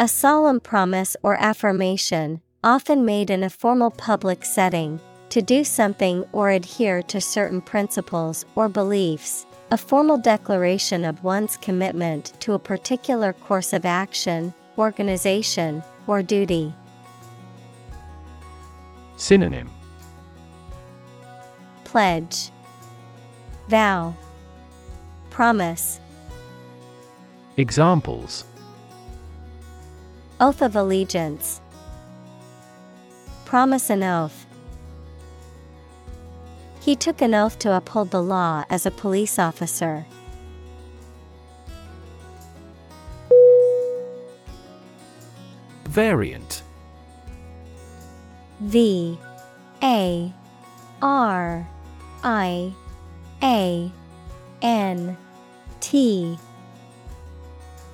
A solemn promise or affirmation, often made in a formal public setting, to do something or adhere to certain principles or beliefs, a formal declaration of one's commitment to a particular course of action, organization, or duty. Synonym. Pledge, Vow, Promise. Examples Oath of allegiance. Promise an oath. He took an oath to uphold the law as a police officer. Variant V A R I A N T.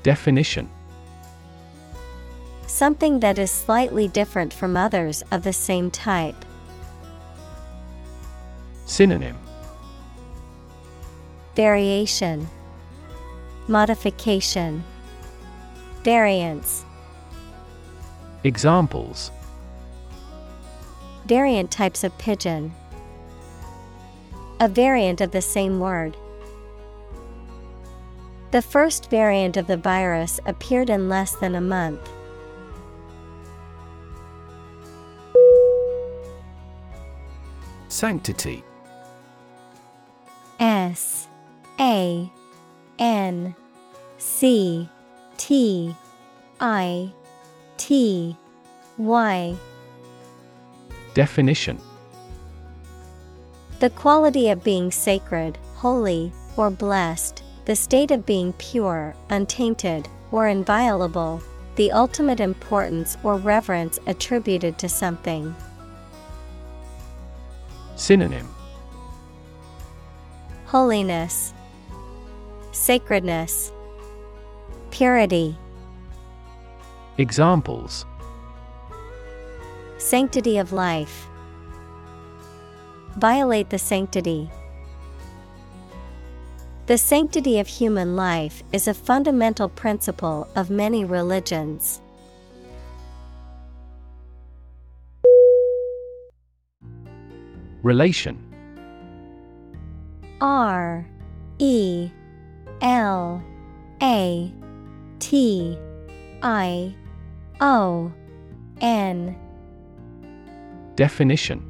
Definition. Something that is slightly different from others of the same type. Synonym. Variation. Modification. Variance. Examples. Variant types of pigeon. A variant of the same word. The first variant of the virus appeared in less than a month. Sanctity. S A N C T I T Y. Definition. The quality of being sacred, holy, or blessed, the state of being pure, untainted, or inviolable, the ultimate importance or reverence attributed to something. Synonym Holiness, Sacredness, Purity, Examples Sanctity of life. Violate the sanctity. The sanctity of human life is a fundamental principle of many religions. Relation. R E L A T I O N. Definition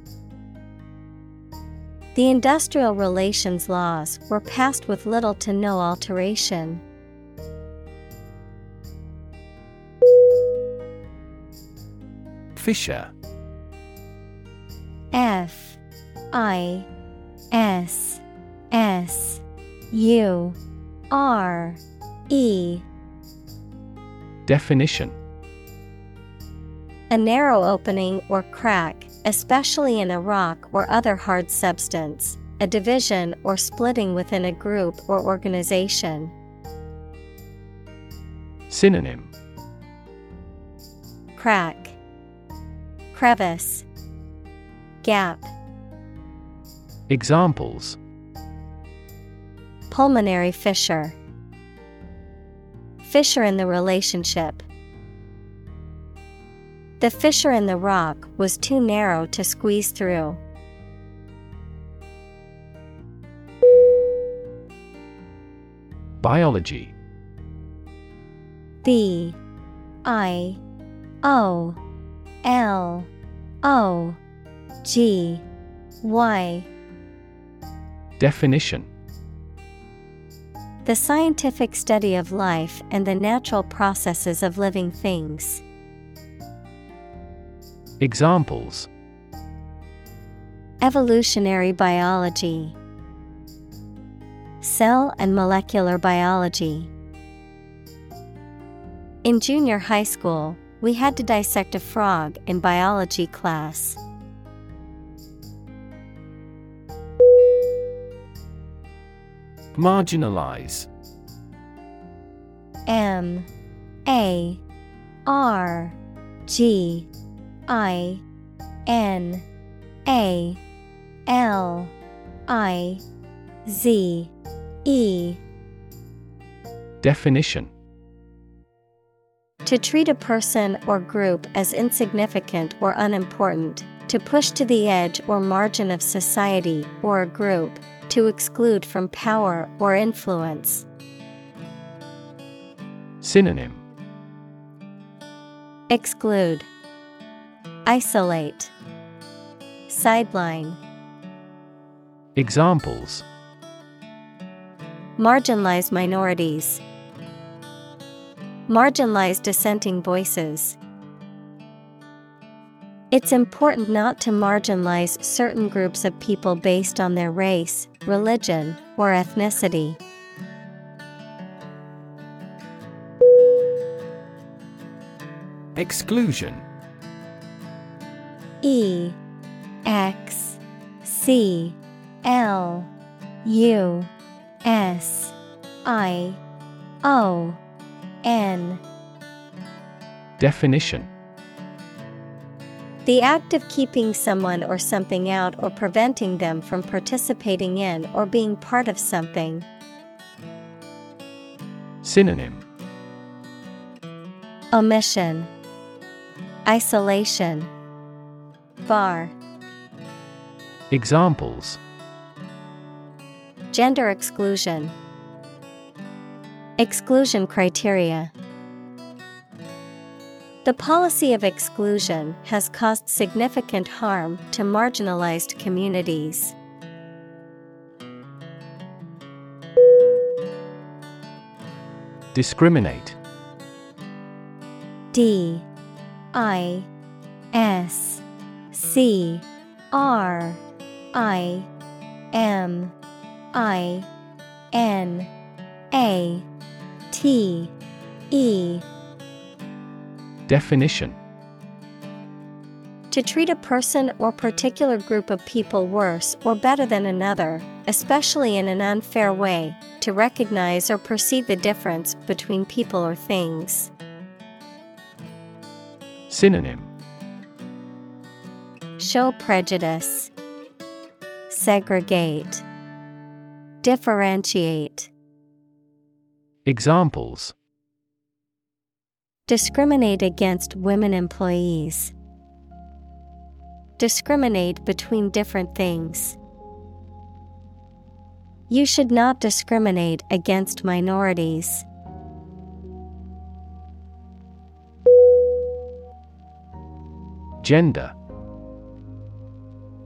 The industrial relations laws were passed with little to no alteration. Fissure. F. I. S. S. U. R. E. Definition. A narrow opening or crack, especially in a rock or other hard substance, a division or splitting within a group or organization. Synonym Crack, Crevice, Gap. Examples Pulmonary fissure. Fissure in the relationship. The fissure in the rock was too narrow to squeeze through. Biology B I O L O G Y Definition The scientific study of life and the natural processes of living things. Examples Evolutionary biology, Cell and molecular biology. In junior high school, We had to dissect a frog in biology class. Marginalize. M A R G I N A L I Z E. Definition. To treat a person or group as insignificant or unimportant, to push to the edge or margin of society or a group, to exclude from power or influence. Synonym. Exclude, Isolate, Sideline. Examples Marginalize minorities. Marginalize dissenting voices. It's important not to marginalize certain groups of people based on their race, religion, or ethnicity. Exclusion E X C L U S I O N. Definition. The act of keeping someone or something out or preventing them from participating in or being part of something. Synonym. Omission, Isolation, Bar, Examples. Gender exclusion, Exclusion criteria. The policy of exclusion has caused significant harm to marginalized communities. Discriminate. D. I. S C R I M I N A T E. Definition. To treat a person or particular group of people worse or better than another, especially in an unfair way, to recognize or perceive the difference between people or things. Synonym Show prejudice, segregate, differentiate. Examples Discriminate against women employees. Discriminate between different things. You should not discriminate against minorities. Gender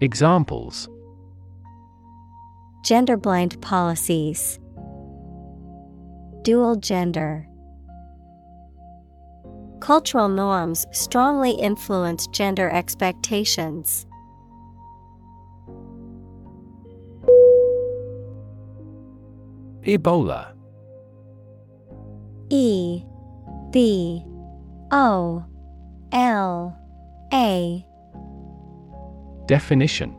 Examples Gender blind policies, Dual gender. Cultural norms strongly influence gender expectations. Ebola E B O L A Definition.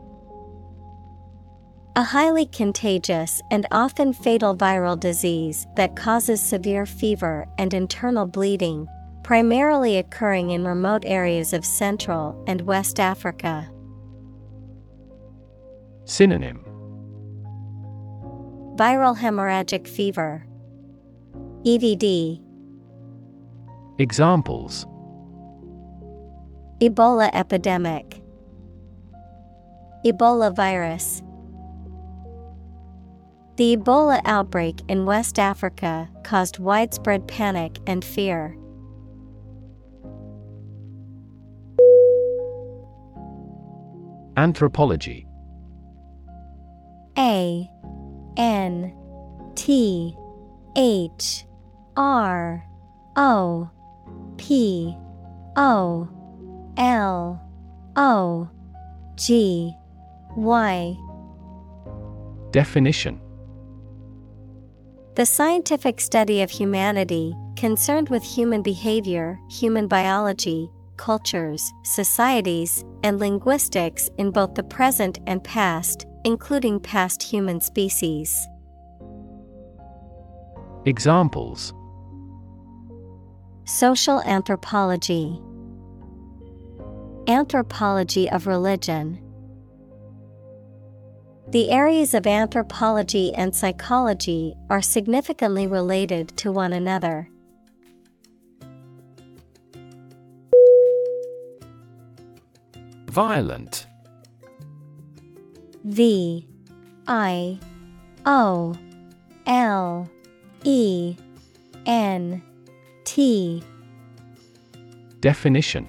A highly contagious and often fatal viral disease that causes severe fever and internal bleeding, primarily occurring in remote areas of Central and West Africa. Synonym. Viral hemorrhagic fever, EVD, Examples. Ebola epidemic, Ebola virus. The Ebola outbreak in West Africa caused widespread panic and fear. Anthropology A N T H R O P O L O G Y Definition The scientific study of humanity, concerned with human behavior, human biology, cultures, societies, and linguistics in both the present and past, including past human species. Examples Social anthropology, Anthropology of religion. The areas of anthropology and psychology are significantly related to one another. Violent. V I O L E N T. Definition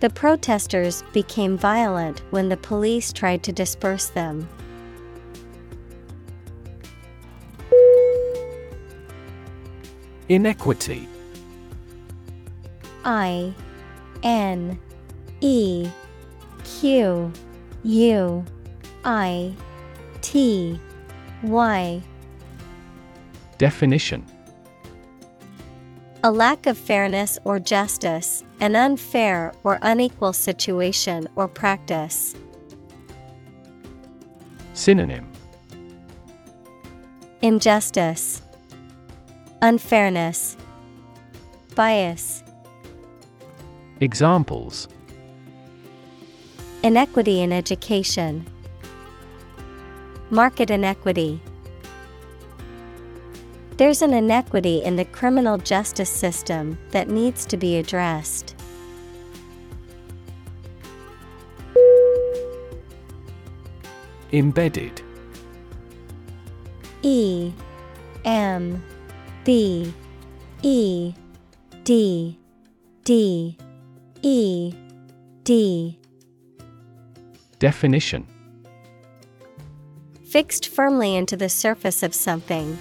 The protesters became violent when the police tried to disperse them. Inequity. I N E Q U I T Y. Definition A lack of fairness or justice, an unfair or unequal situation or practice. Synonym. Injustice, Unfairness, Bias, Examples. Inequity in education, Market inequity. There's an inequity in the criminal justice system that needs to be addressed. Embedded E M B E D D E D Definition Fixed firmly into the surface of something.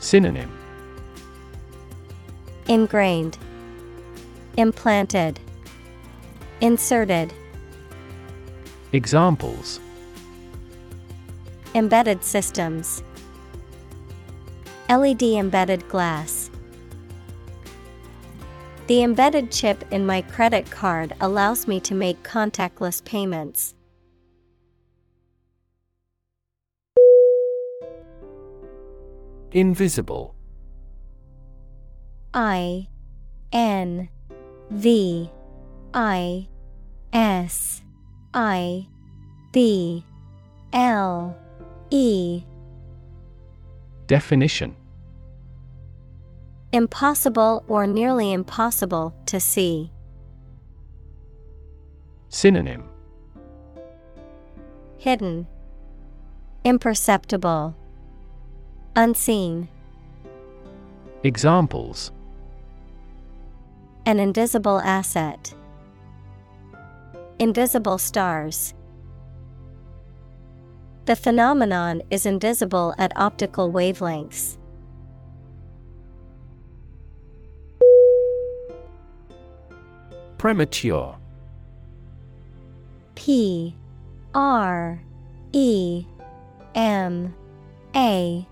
Synonym Ingrained, Implanted, Inserted. Examples Embedded systems. LED embedded glass. The embedded chip in my credit card allows me to make contactless payments. Invisible. I N V I S I B L E. Definition. Impossible or nearly impossible to see. Synonym. Hidden, Imperceptible, Unseen. Examples An invisible asset. Invisible stars. The phenomenon is invisible at optical wavelengths. Premature P R E M A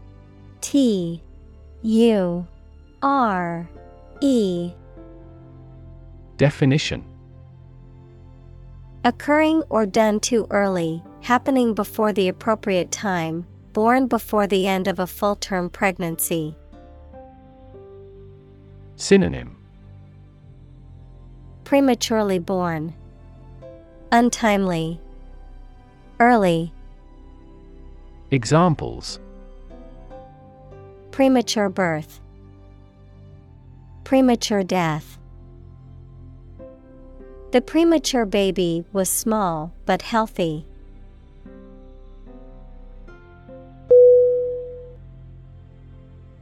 T U R E. Definition. Occurring or done too early, happening before the appropriate time, born before the end of a full term pregnancy. Synonym. Prematurely born, Untimely, Early, Examples premature birth, premature death. The premature baby was small but healthy.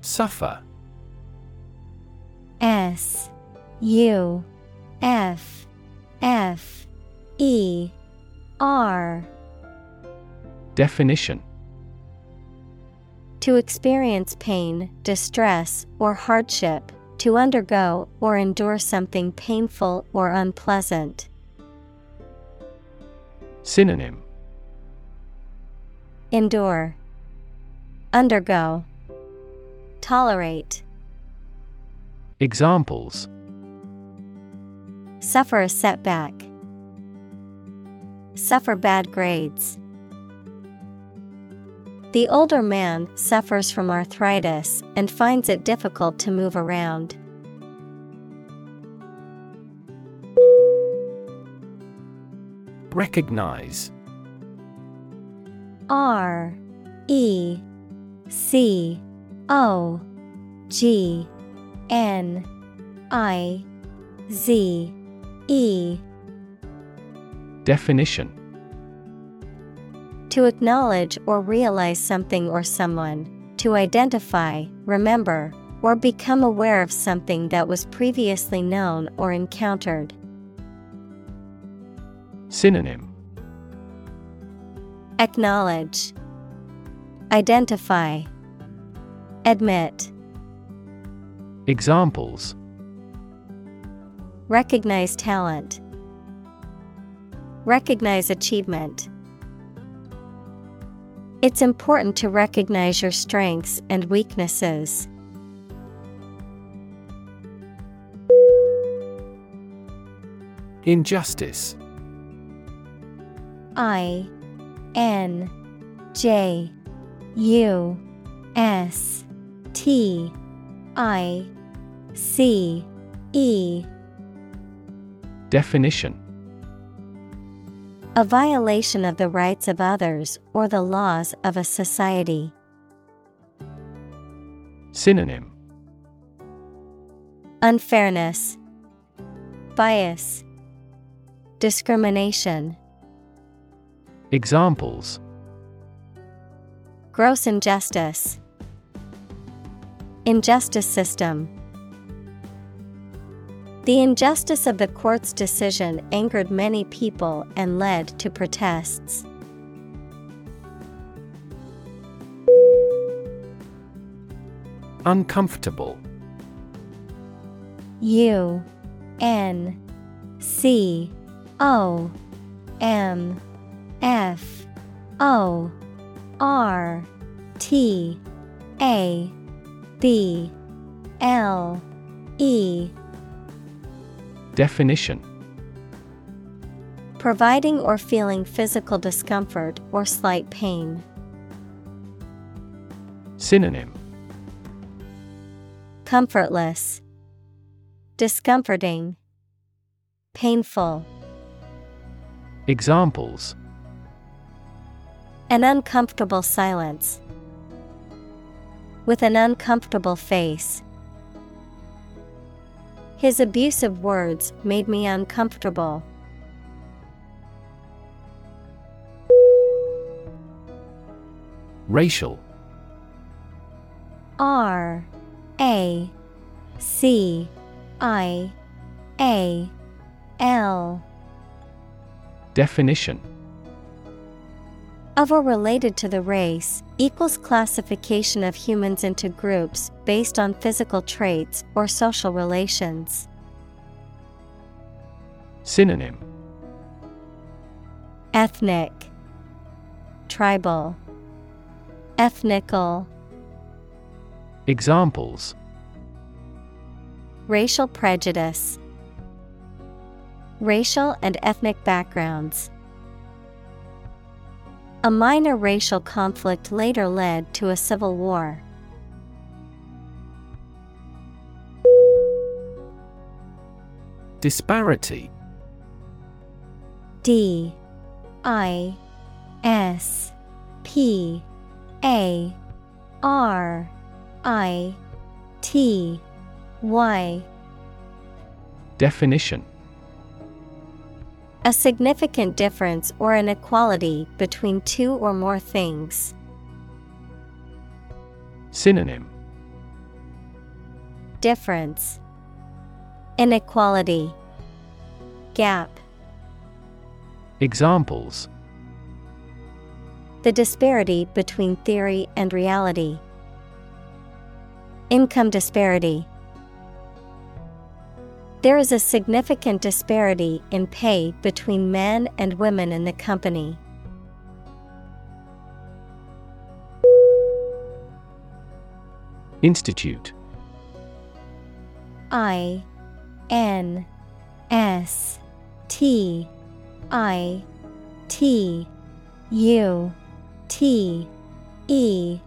Suffer S U F F E R Definition To experience pain, distress, or hardship, to undergo or endure something painful or unpleasant. Synonym. Endure, Undergo, Tolerate, Examples. Suffer a setback, Suffer bad grades. The older man suffers from arthritis and finds it difficult to move around. Recognize. R E C O G N I Z E. Definition To acknowledge or realize something or someone, to identify, remember, or become aware of something that was previously known or encountered. Synonym. Acknowledge, Identify, Admit, Examples. Recognize talent, Recognize achievement. It's important to recognize your strengths and weaknesses. Injustice. I N J U S T I C E. Definition A violation of the rights of others or the laws of a society. Synonym Unfairness, Bias, Discrimination. Examples Gross injustice. Injustice system. The injustice of the court's decision angered many people and led to protests. Uncomfortable U N C O M F O R T A B L E Definition Providing or feeling physical discomfort or slight pain. Synonym Comfortless, Discomforting, Painful. Examples An uncomfortable silence. With an uncomfortable face. His abusive words made me uncomfortable. Racial. R A C I A L. Definition. Of or related to the race equals classification of humans into groups based on physical traits or social relations. Synonym. Ethnic, Tribal, Ethnical, Examples. Racial prejudice, Racial and ethnic backgrounds. A minor racial conflict later led to a civil war. Disparity. D. I. S. P. A. R. I. T. Y. Definition A significant difference or inequality between two or more things. Synonym Difference Inequality Gap Examples The disparity between theory and reality. Income disparity. There is a significant disparity in pay between men and women in the company. Institute. I N S T I T U T E.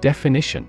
Definition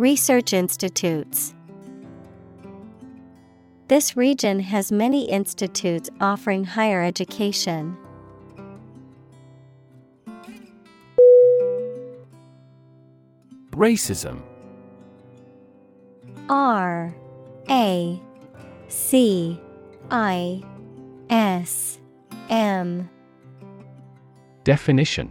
Research institutes. This region has many institutes offering higher education. Racism R A C I S M Definition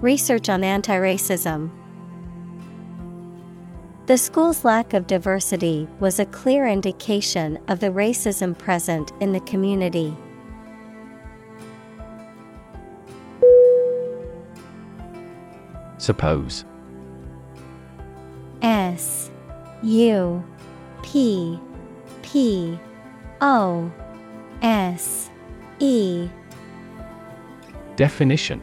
Research on anti racism. The school's lack of diversity was a clear indication of the racism present in the community. Suppose S U P P O S E Definition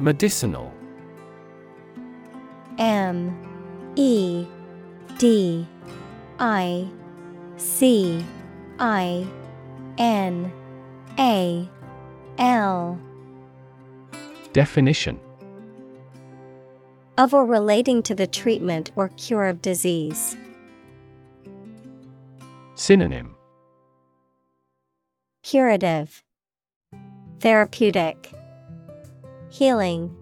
Medicinal. M E D I C I N A L. Definition. Of or relating to the treatment or cure of disease. Synonym. Curative, Therapeutic, Healing,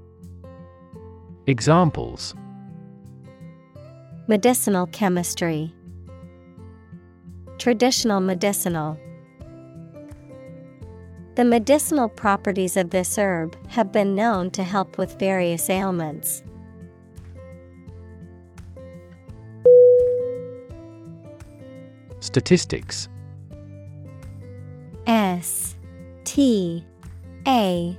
Examples Medicinal chemistry, Traditional medicinal. The medicinal properties of this herb have been known to help with various ailments. Statistics S T A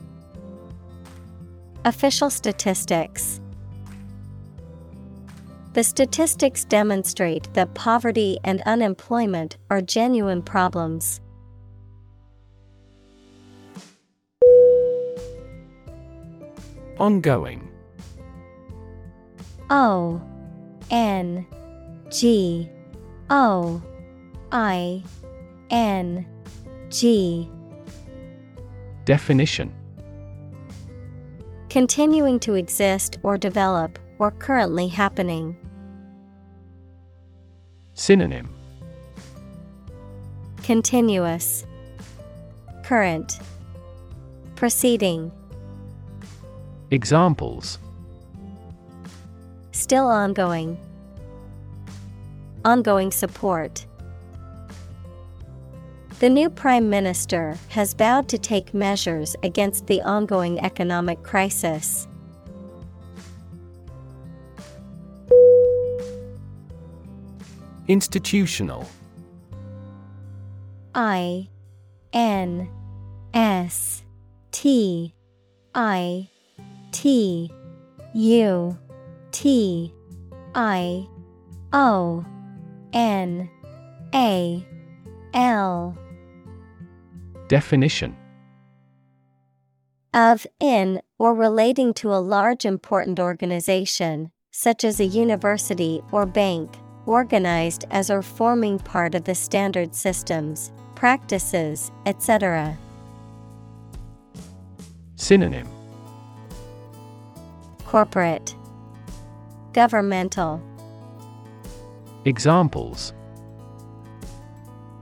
Official statistics. The statistics demonstrate that poverty and unemployment are genuine problems. Ongoing O N G O I N G Definition Continuing to exist or develop, or currently happening. Synonym. Continuous, Current, Proceeding, Examples. Still ongoing, Ongoing support. The new Prime Minister has vowed to take measures against the ongoing economic crisis. Institutional I N S T I T U T I O N A L Definition of, in, or relating to a large important organization, such as a university or bank, organized as or forming part of the standard systems, practices, etc. Synonym Corporate, Governmental, Examples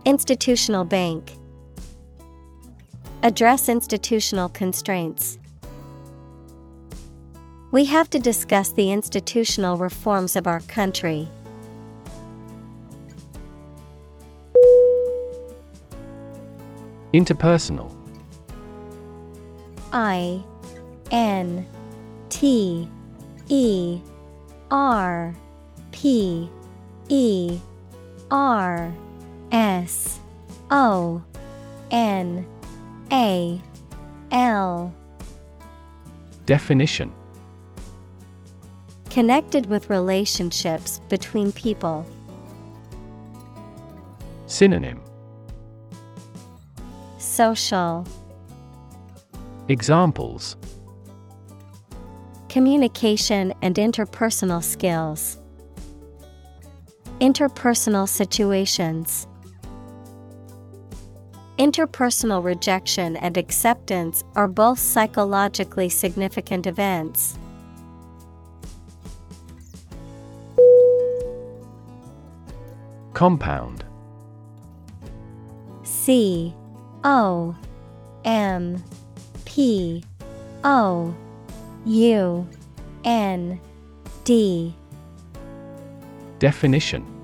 Institutional bank. Address institutional constraints. We have to discuss the institutional reforms of our country. Interpersonal I N T E R P E R S O N A L Definition Connected with relationships between people. Synonym Social Examples Communication and interpersonal skills. Interpersonal situations. Interpersonal rejection and acceptance are both psychologically significant events. Compound. C O M P O U N D. Definition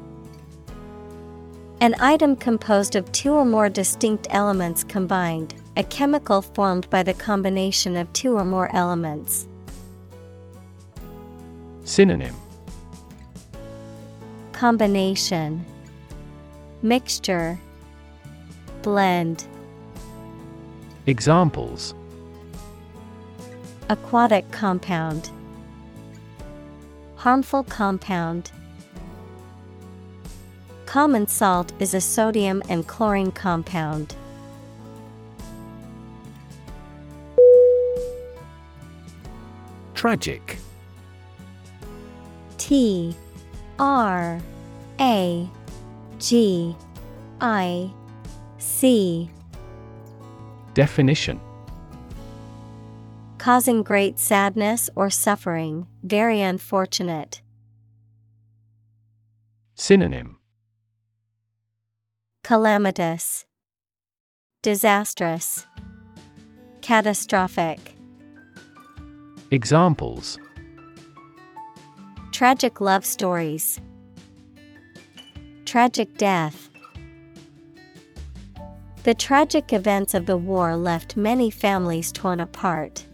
An item composed of two or more distinct elements combined, a chemical formed by the combination of two or more elements. Synonym. Combination. Mixture. Blend. Examples. Aquatic compound. Harmful compound Common salt is a sodium and chlorine compound. Tragic. T R A G I C. Definition. Causing great sadness or suffering, very unfortunate. Synonym Calamitous, Disastrous, Catastrophic. Examples Tragic love stories, Tragic death. The tragic events of the war left many families torn apart.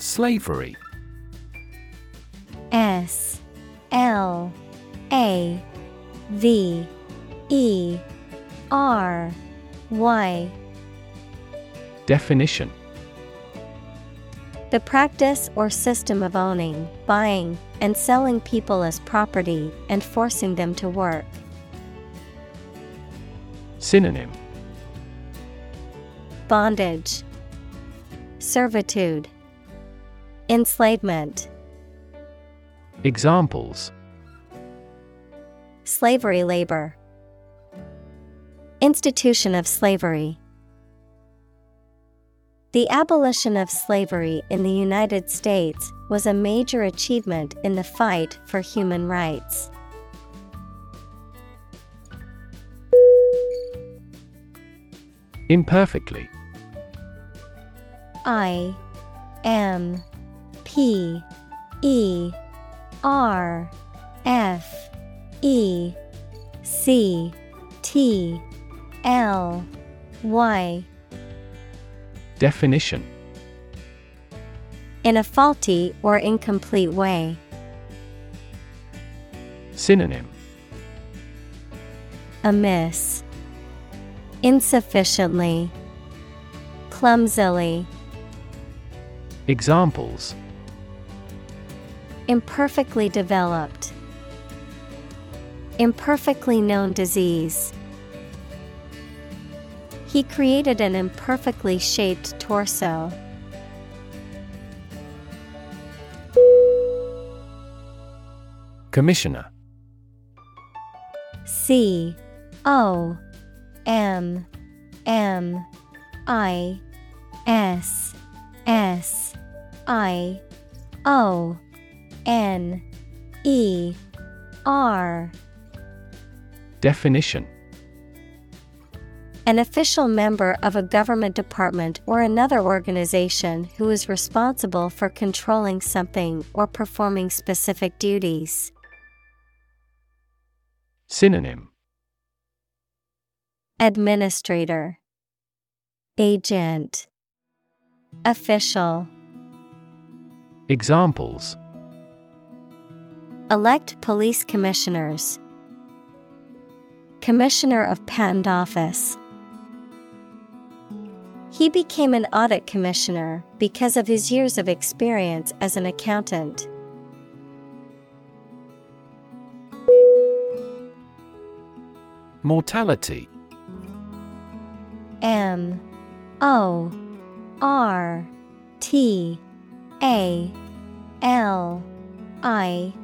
Slavery S L A V E R Y. Definition The practice or system of owning, buying, and selling people as property and forcing them to work. Synonym Bondage, Servitude, Enslavement. Examples Slavery labor. Institution of slavery. The abolition of slavery in the United States was a major achievement in the fight for human rights. Imperfectly I M P E R F E C T L Y Definition In a faulty or incomplete way. Synonym Amiss. Insufficiently. Clumsily. Examples Imperfectly developed. Imperfectly known disease. He created an imperfectly shaped torso. Commissioner C O M M I S S I O N E R. Definition. An official member of a government department or another organization who is responsible for controlling something or performing specific duties. Synonym. Administrator. Agent. Official. Examples Elect police commissioners. Commissioner of Patent Office. He became an audit commissioner because of his years of experience as an accountant. Mortality M O R T A L I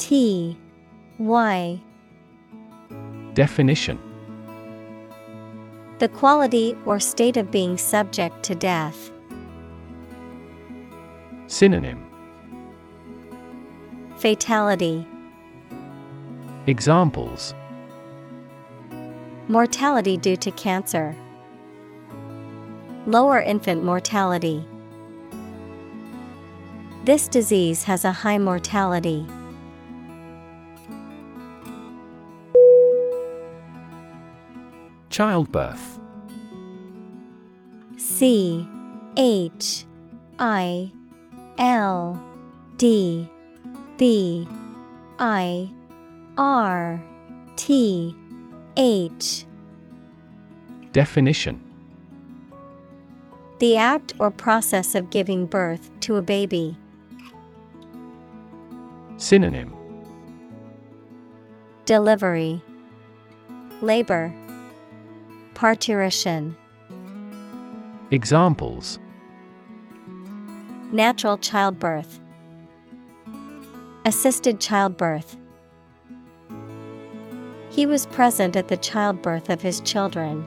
T Y Definition The quality or state of being subject to death. Synonym Fatality Examples Mortality due to cancer. Lower infant mortality. This disease has a high mortality. Childbirth. C H I L D B I R T H. Definition. The act or process of giving birth to a baby. Synonym. Delivery. Labor Parturition Examples. Natural childbirth. Assisted childbirth. He was present at the childbirth of his children.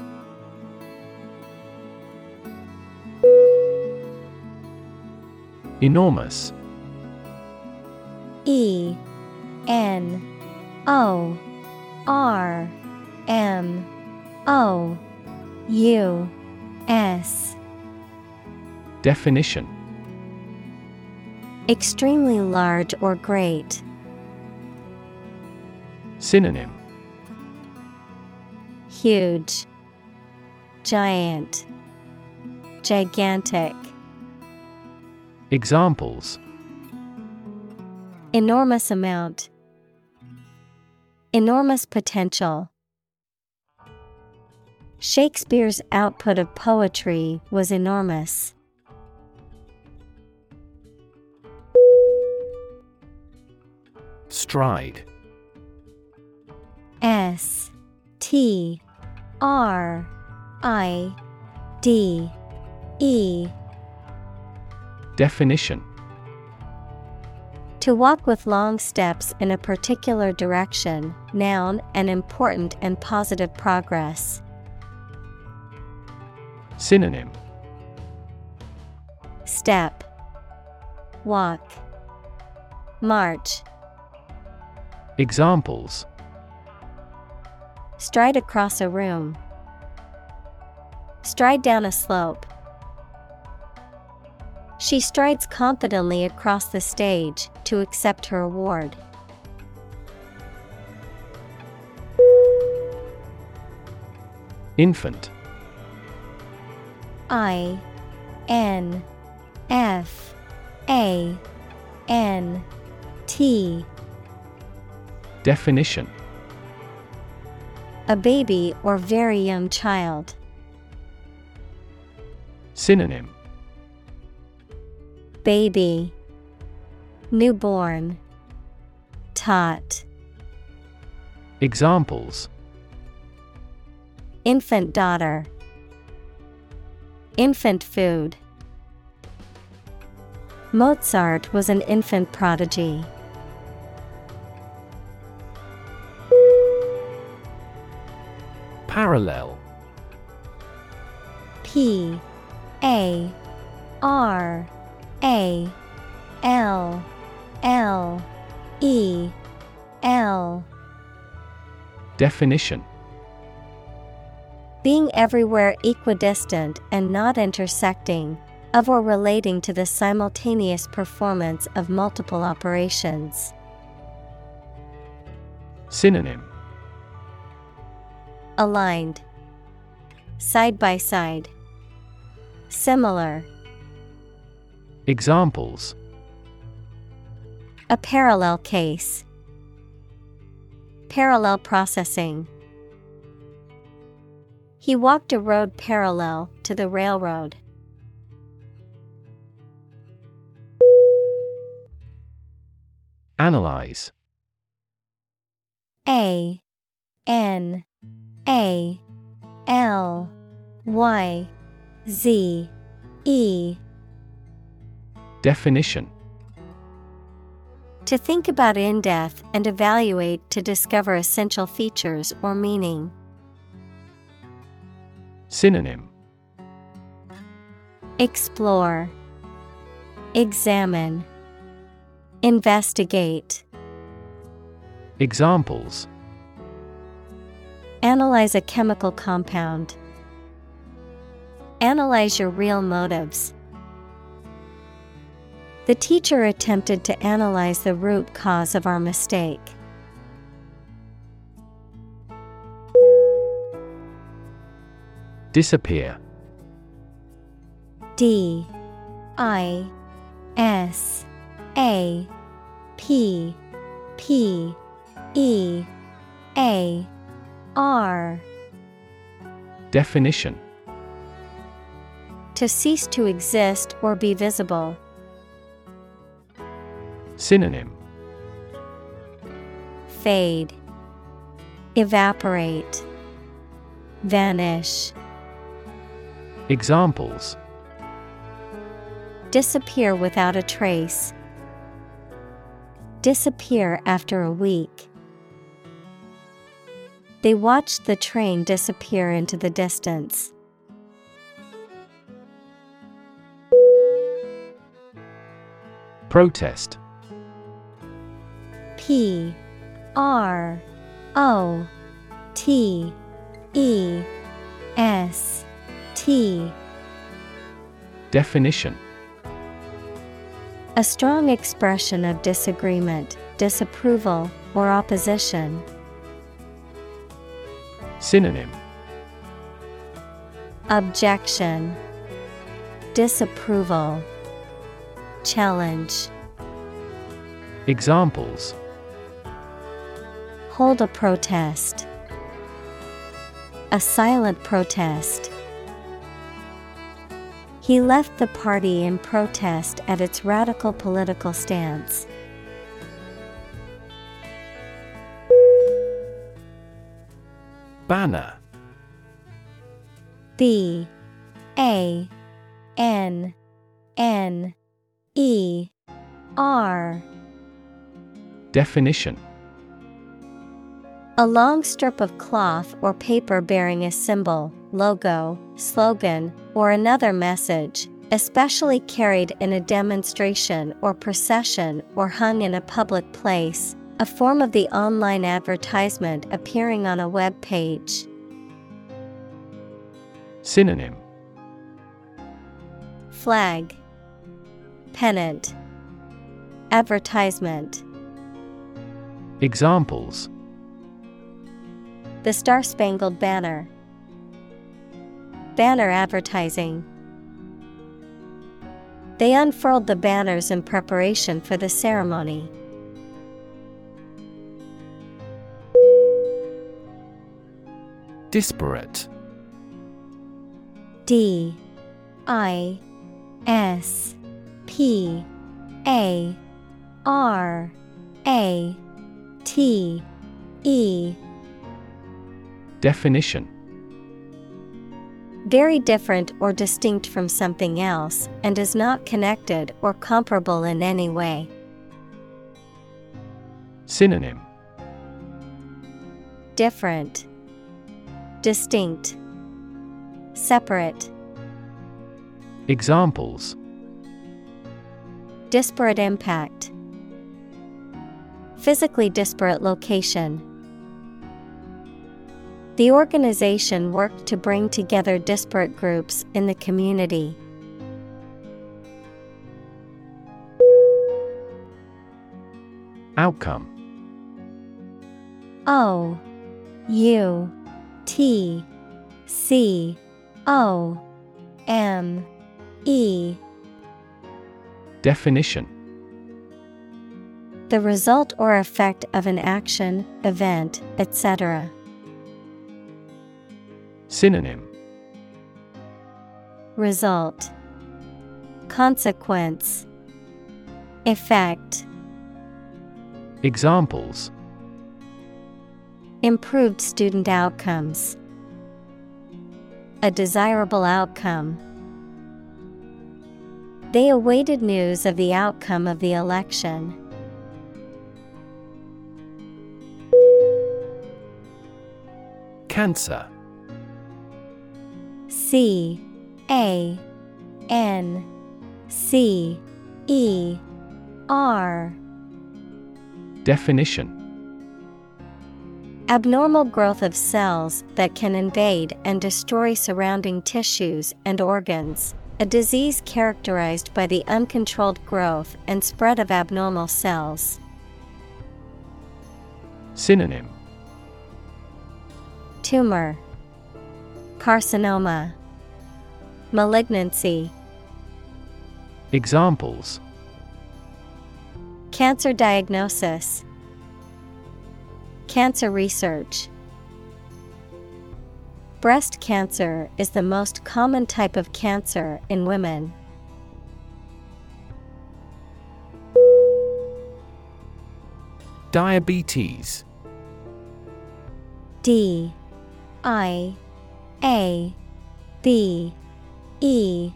Enormous. E N O R M O U S Definition Extremely large or great. Synonym Huge, Giant, Gigantic. Examples Enormous amount. Enormous potential. Shakespeare's output of poetry was enormous. Stride. S T R I D E Definition To walk with long steps in a particular direction, noun, an important and positive progress. Synonym Step Walk March Examples Stride across a room. Stride down a slope. She strides confidently across the stage to accept her award. Infant I N F A N T. Definition. A baby or very young child. Synonym. Baby. Newborn. Tot. Examples. Infant daughter Infant food. Mozart was an infant prodigy. Parallel. P A R A L L E L. Definition Being everywhere equidistant and not intersecting, of or relating to the simultaneous performance of multiple operations. Synonym Aligned, Side by side, Similar, Examples a parallel case. Parallel processing. He walked a road parallel to the railroad. Analyze A N A L Y Z E Definition To think about in depth and evaluate to discover essential features or meaning. Synonym Explore, Examine, Investigate. Examples Analyze a chemical compound. Analyze your real motives. The teacher attempted to analyze the root cause of our mistake. Disappear. D I S A P P E A R. Definition. To cease to exist or be visible. Synonym. Fade, Evaporate, Vanish. Examples Disappear without a trace. Disappear after a week. They watched the train disappear into the distance. Protest P R O T E S T Definition A strong expression of disagreement, disapproval, or opposition. Synonym Objection, Disapproval, Challenge. Examples Hold a protest. A silent protest. He left the party in protest at its radical political stance. Banner. B. A. N. N. E. R. Definition. A long strip of cloth or paper bearing a symbol, logo, slogan, or another message, especially carried in a demonstration or procession or hung in a public place, a form of the online advertisement appearing on a web page. Synonym. Flag. Pennant. Advertisement. Examples. The Star Spangled Banner Banner advertising. They unfurled the banners in preparation for the ceremony. Disparate. D I S P A R A T E. Definition Very different or distinct from something else and is not connected or comparable in any way. Synonym. Different. Distinct. Separate. Examples. Disparate impact. Physically disparate location. The organization worked to bring together disparate groups in the community. Outcome O U T C O M E Definition The result or effect of an action, event, etc. Synonym Result Consequence Effect Examples Improved student outcomes. A desirable outcome. They awaited news of the outcome of the election. Cancer C A N C E R Definition Abnormal growth of cells that can invade and destroy surrounding tissues and organs. A disease characterized by the uncontrolled growth and spread of abnormal cells. Synonym Tumor, Carcinoma, Malignancy. Examples Cancer diagnosis, Cancer research. Breast cancer is the most common type of cancer in women. Diabetes D I A B E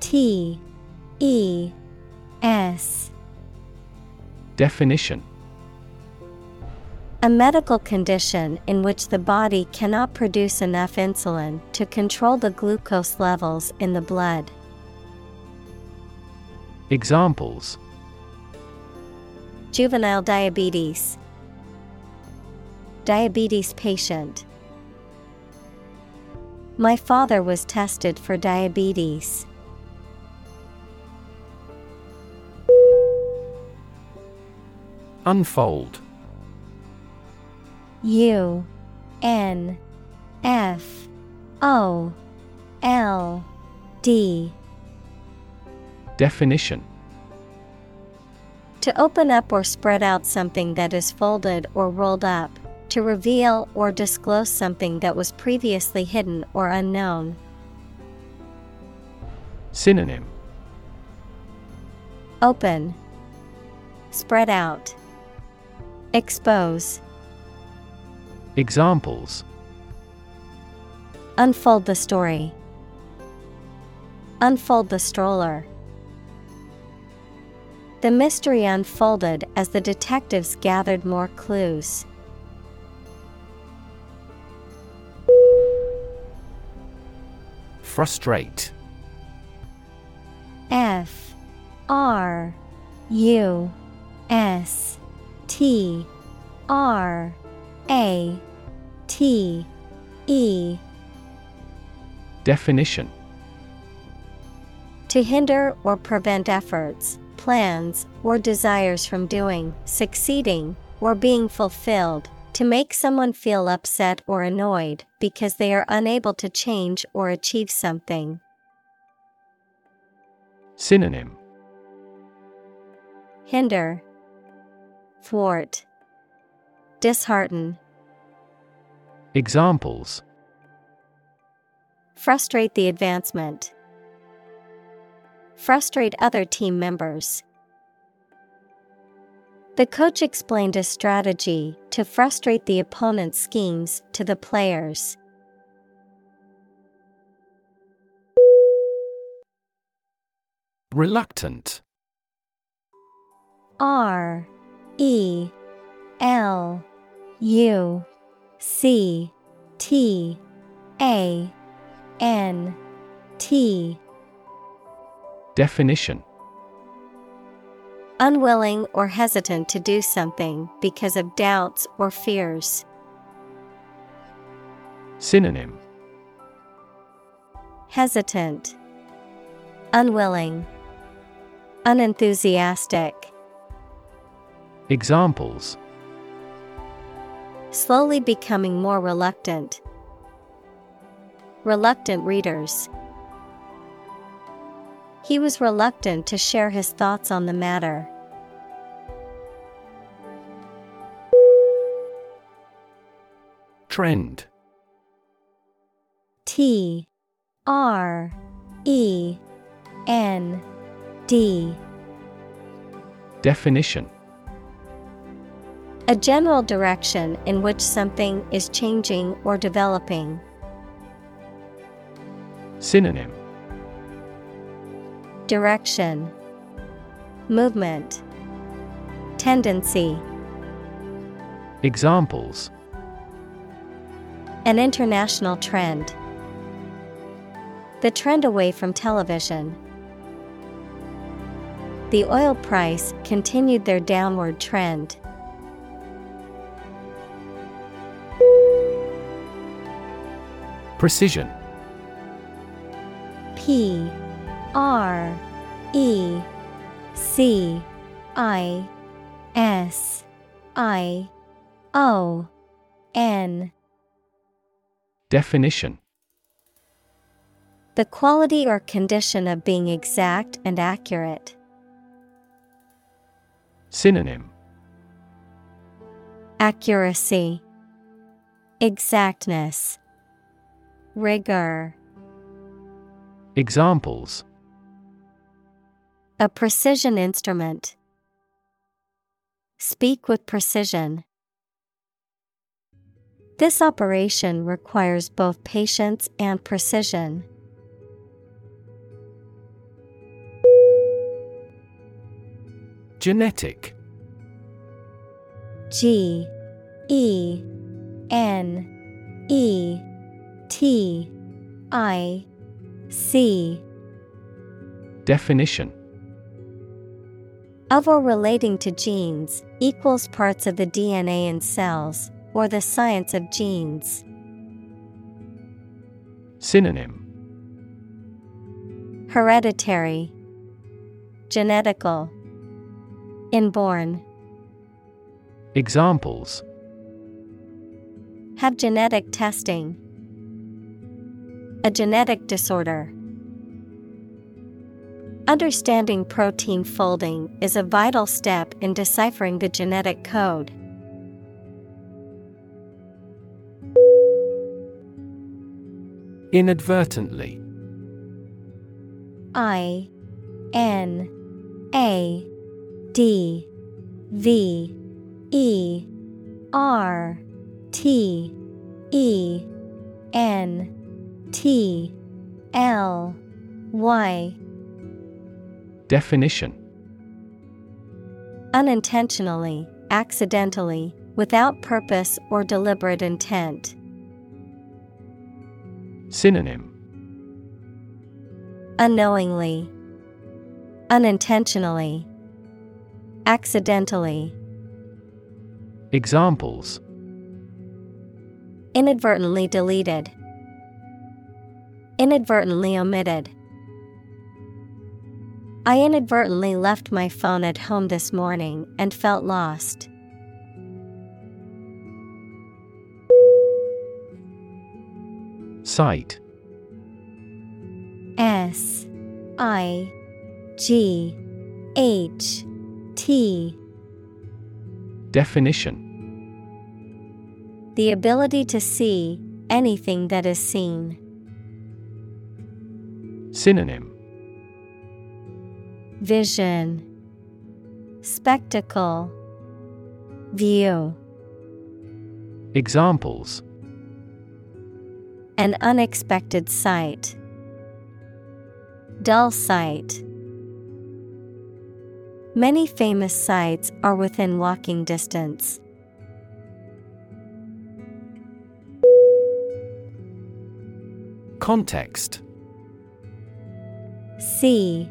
T E S Definition A medical condition in which the body cannot produce enough insulin to control the glucose levels in the blood. Examples Juvenile diabetes, Diabetes patient. My father was tested for diabetes. Unfold. U N F O L D. Definition. To open up or spread out something that is folded or rolled up, To reveal or disclose something that was previously hidden or unknown. Synonym Open, Spread out, Expose. Examples Unfold the story. Unfold the stroller. The mystery unfolded as the detectives gathered more clues. Frustrate. F R U S T R A T E. Definition. To hinder or prevent efforts, plans, or desires from doing, succeeding, or being fulfilled, to make someone feel upset or annoyed because they are unable to change or achieve something. Synonym Hinder, Thwart, Dishearten, Examples Frustrate the advancement. Frustrate other team members. The coach explained a strategy to frustrate the opponent's schemes to the players. Reluctant. R E L U C T A N T. Definition Unwilling or hesitant to do something because of doubts or fears. Synonym Hesitant, Unwilling, Unenthusiastic. Examples Slowly becoming more reluctant. Reluctant readers. He was reluctant to share his thoughts on the matter. Trend T R E N D Definition A general direction in which something is changing or developing. Synonym Direction Movement Tendency Examples An international trend. The trend away from television. The oil price continued their downward trend. Precision P R E C I S I O N Definition. The quality or condition of being exact and accurate. Synonym. Accuracy, Exactness, Rigor. Examples A precision instrument. Speak with precision. This operation requires both patience and precision. Genetic G E N E T I C Definition of or relating to genes equals parts of the DNA in cells, or the science of genes. Synonym Hereditary, Genetical, Inborn. Examples Have genetic testing. A genetic disorder. Understanding protein folding is a vital step in deciphering the genetic code. Inadvertently I N A D V E R T E N T L Y Definition Unintentionally, accidentally, without purpose or deliberate intent. Synonym Unknowingly, unintentionally, accidentally. Examples Inadvertently deleted, inadvertently omitted. I inadvertently left my phone at home this morning and felt lost. Sight S I G H T Definition The ability to see anything that is seen. Synonym Vision Spectacle View Examples An unexpected sight. Dull sight. Many famous sites are within walking distance. Context C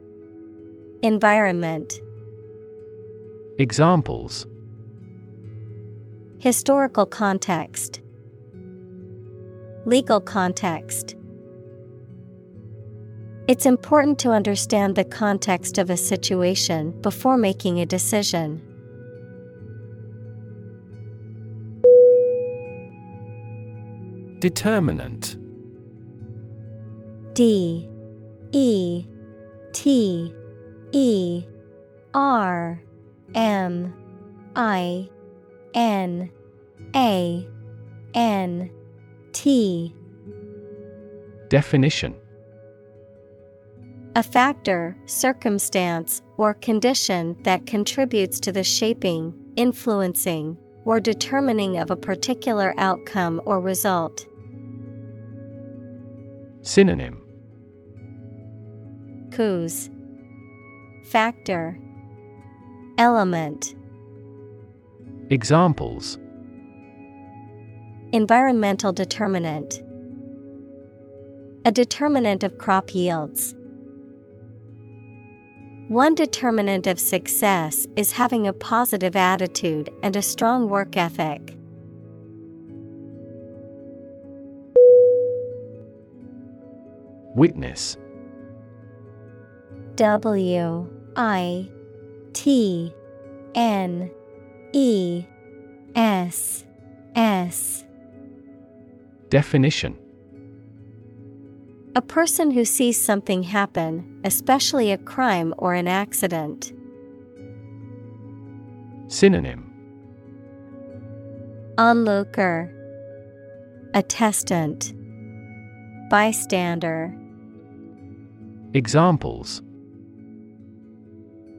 Environment. Examples. Historical context. Legal context. It's important to understand the context of a situation before making a decision. Determinant. D E T E R M I N A N T. Definition. A factor, circumstance, or condition that contributes to the shaping, influencing, or determining of a particular outcome or result. Synonym. Cause Factor. Element. Examples. Environmental determinant. A determinant of crop yields. One determinant of success is having a positive attitude and a strong work ethic. Witness. W I T N E S S. Definition. A person who sees something happen, especially a crime or an accident. Synonym. Onlooker. Attestant. Bystander. Examples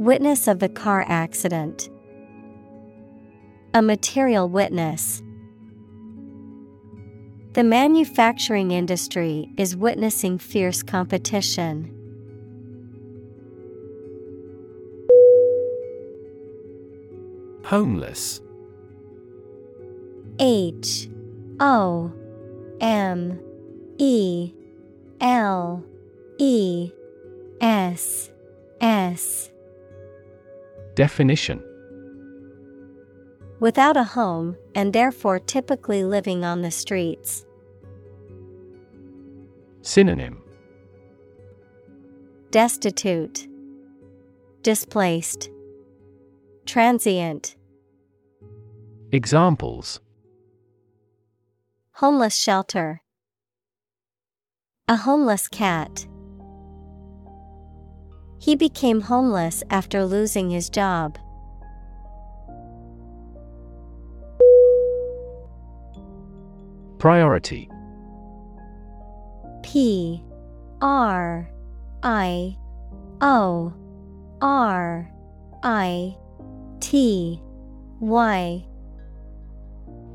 Witness of the car accident. A material witness. The manufacturing industry is witnessing fierce competition. Homeless. H. O. M. E. L. E. S. S Definition Without a home, and therefore typically living on the streets. Synonym Destitute, Displaced, Transient. Examples Homeless shelter. A homeless cat. He became homeless after losing his job. Priority P R I O R I T Y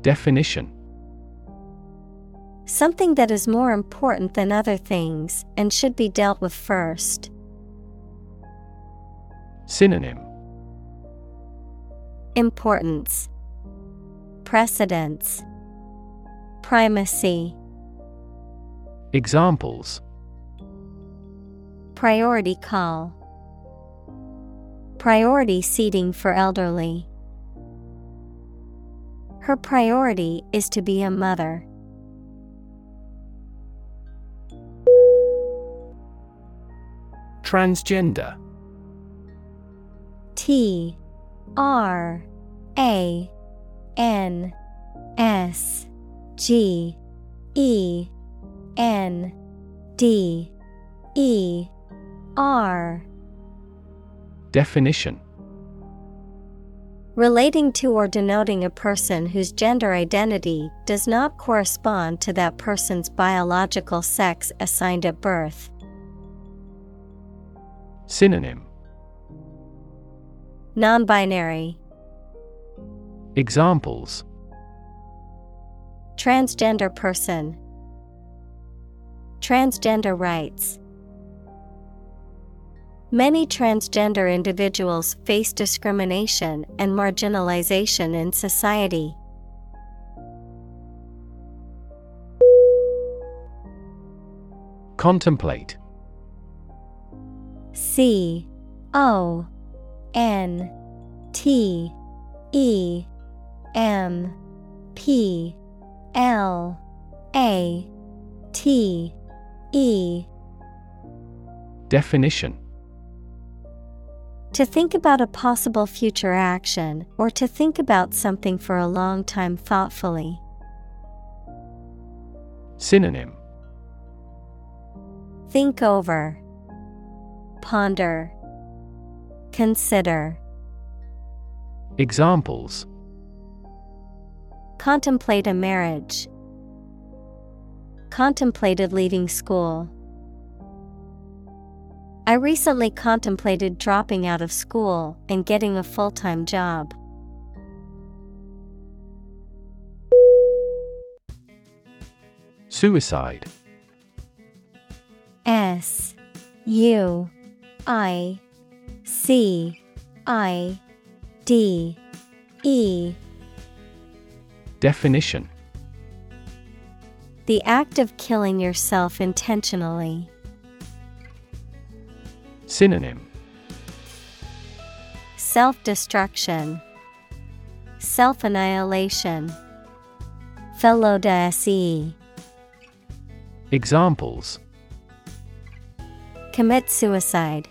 Definition Something that is more important than other things and should be dealt with first. Synonym. Importance. Precedence. Primacy. Examples. Priority call. Priority seating for elderly. Her priority is to be a mother. Transgender T R A N S G E N D E R. Definition. Relating to or denoting a person whose gender identity does not correspond to that person's biological sex assigned at birth. Synonym Non binary. Examples Transgender person. Transgender rights. Many transgender individuals face discrimination and marginalization in society. Contemplate C O N T E M P L A T E. Definition. To think about a possible future action or to think about something for a long time thoughtfully. Synonym. Think over, Ponder, Consider. Examples Contemplate a marriage. Contemplated leaving school. I recently contemplated dropping out of school and getting a full time job. Suicide S U I C I D E. Definition. The act of killing yourself intentionally. Synonym. Self destruction, Self annihilation, Felo Examples. Commit suicide,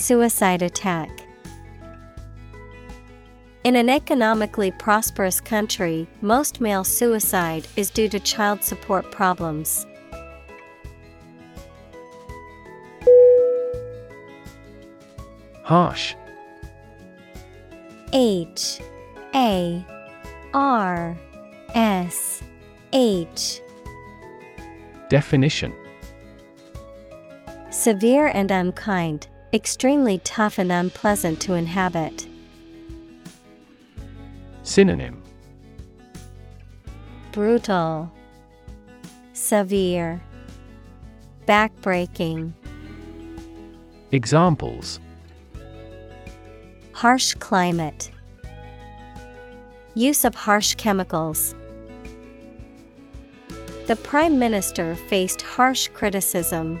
Suicide attack. In an economically prosperous country, most male suicide is due to child support problems. Harsh. H. A. R. S. H. Definition. Severe and unkind, extremely tough and unpleasant to inhabit. Synonym Brutal, Severe, Backbreaking. Examples Harsh climate. Use of harsh chemicals. The Prime Minister faced harsh criticism.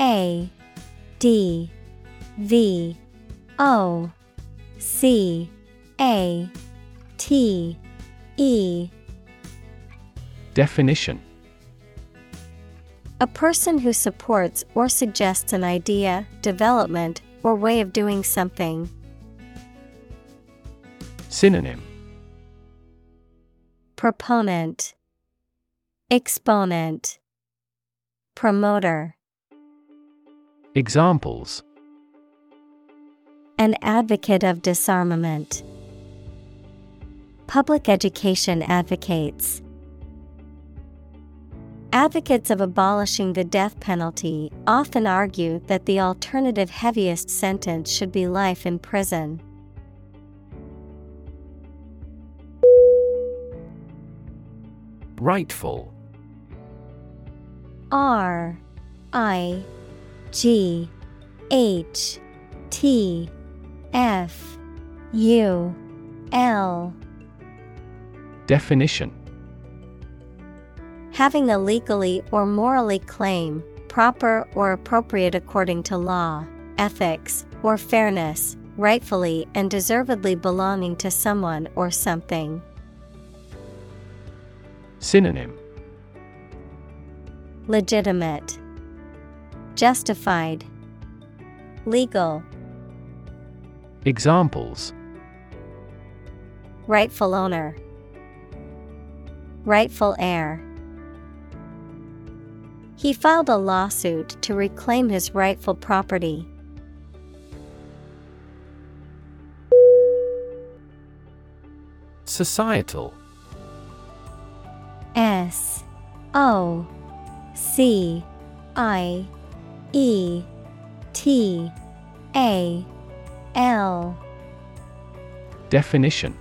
A D V O C A T E. Definition. A person who supports or suggests an idea, development, or way of doing something. Synonym. Proponent, Exponent, Promoter. Examples An advocate of disarmament. Public education advocates. Advocates of abolishing the death penalty often argue that the alternative heaviest sentence should be life in prison. Rightful R I G H T F U L. Definition. Having a legally or morally claim, proper or appropriate according to law, ethics, or fairness, rightfully and deservedly belonging to someone or something. Synonym. Legitimate, Justified, Legal, Examples. Rightful owner, Rightful heir. He filed a lawsuit to reclaim his rightful property. Societal. S O C I E T A L. Definition.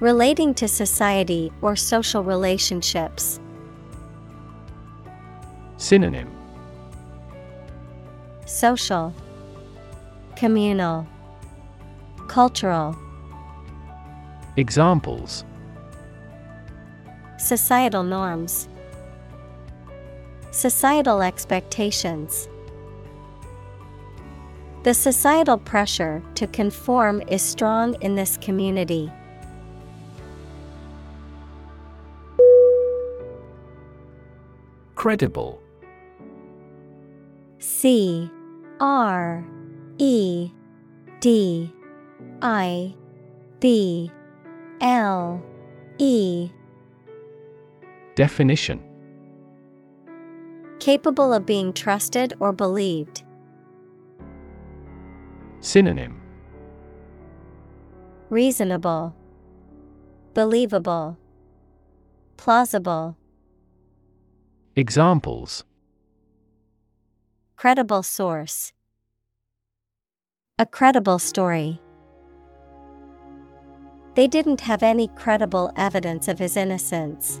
Relating to society or social relationships. Synonym. Social, Communal, Cultural. Examples. Societal norms, Societal expectations. The societal pressure to conform is strong in this community. Credible C R E D I B L E Definition Capable of being trusted or believed. Synonym Reasonable, Believable, Plausible. Examples Credible source. A credible story. They didn't have any credible evidence of his innocence.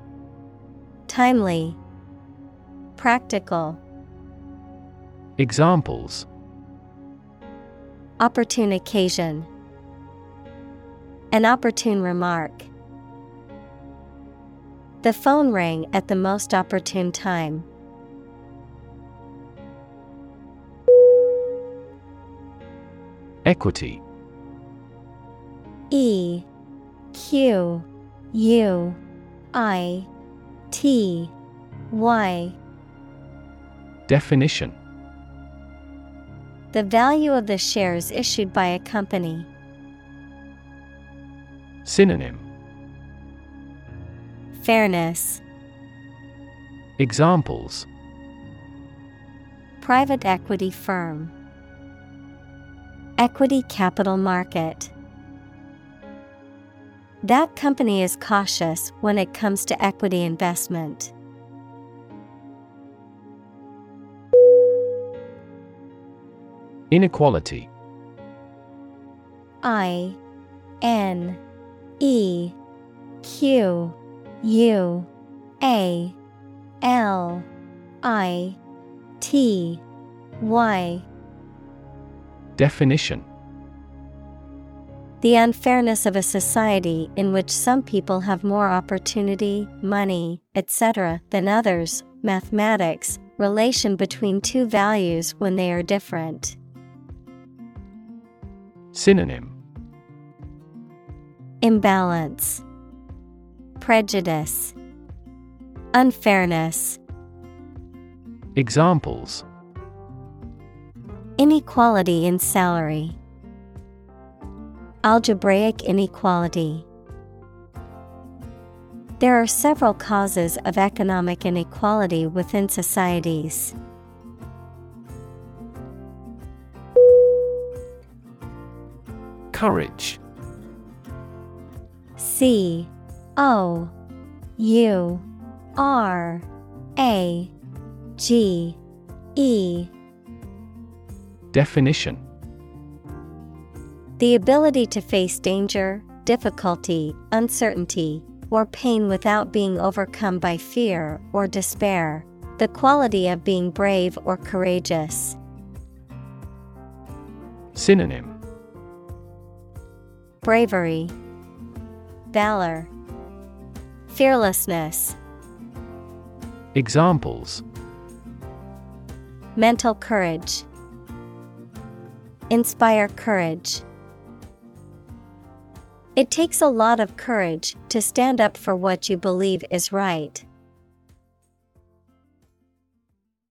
Timely, Practical. Examples Opportune occasion. An opportune remark. The phone rang at the most opportune time. Equity E Q U I T Y Definition The value of the shares issued by a company. Synonym Fairness. Examples Private equity firm. Equity capital market. That company is cautious when it comes to equity investment. Inequality. I N E Q U A L I T Y. Definition The unfairness of a society in which some people have more opportunity, money, etc., than others, mathematics, relation between two values when they are different. Synonym Imbalance, Prejudice, Unfairness. Examples Inequality in salary, Algebraic inequality. There are several causes of economic inequality within societies. Courage C O U R A G E Definition The ability to face danger, difficulty, uncertainty, or pain without being overcome by fear or despair. The quality of being brave or courageous. Synonym Bravery, Valor, Fearlessness. Examples Mental courage. Inspire courage. It takes a lot of courage to stand up for what you believe is right.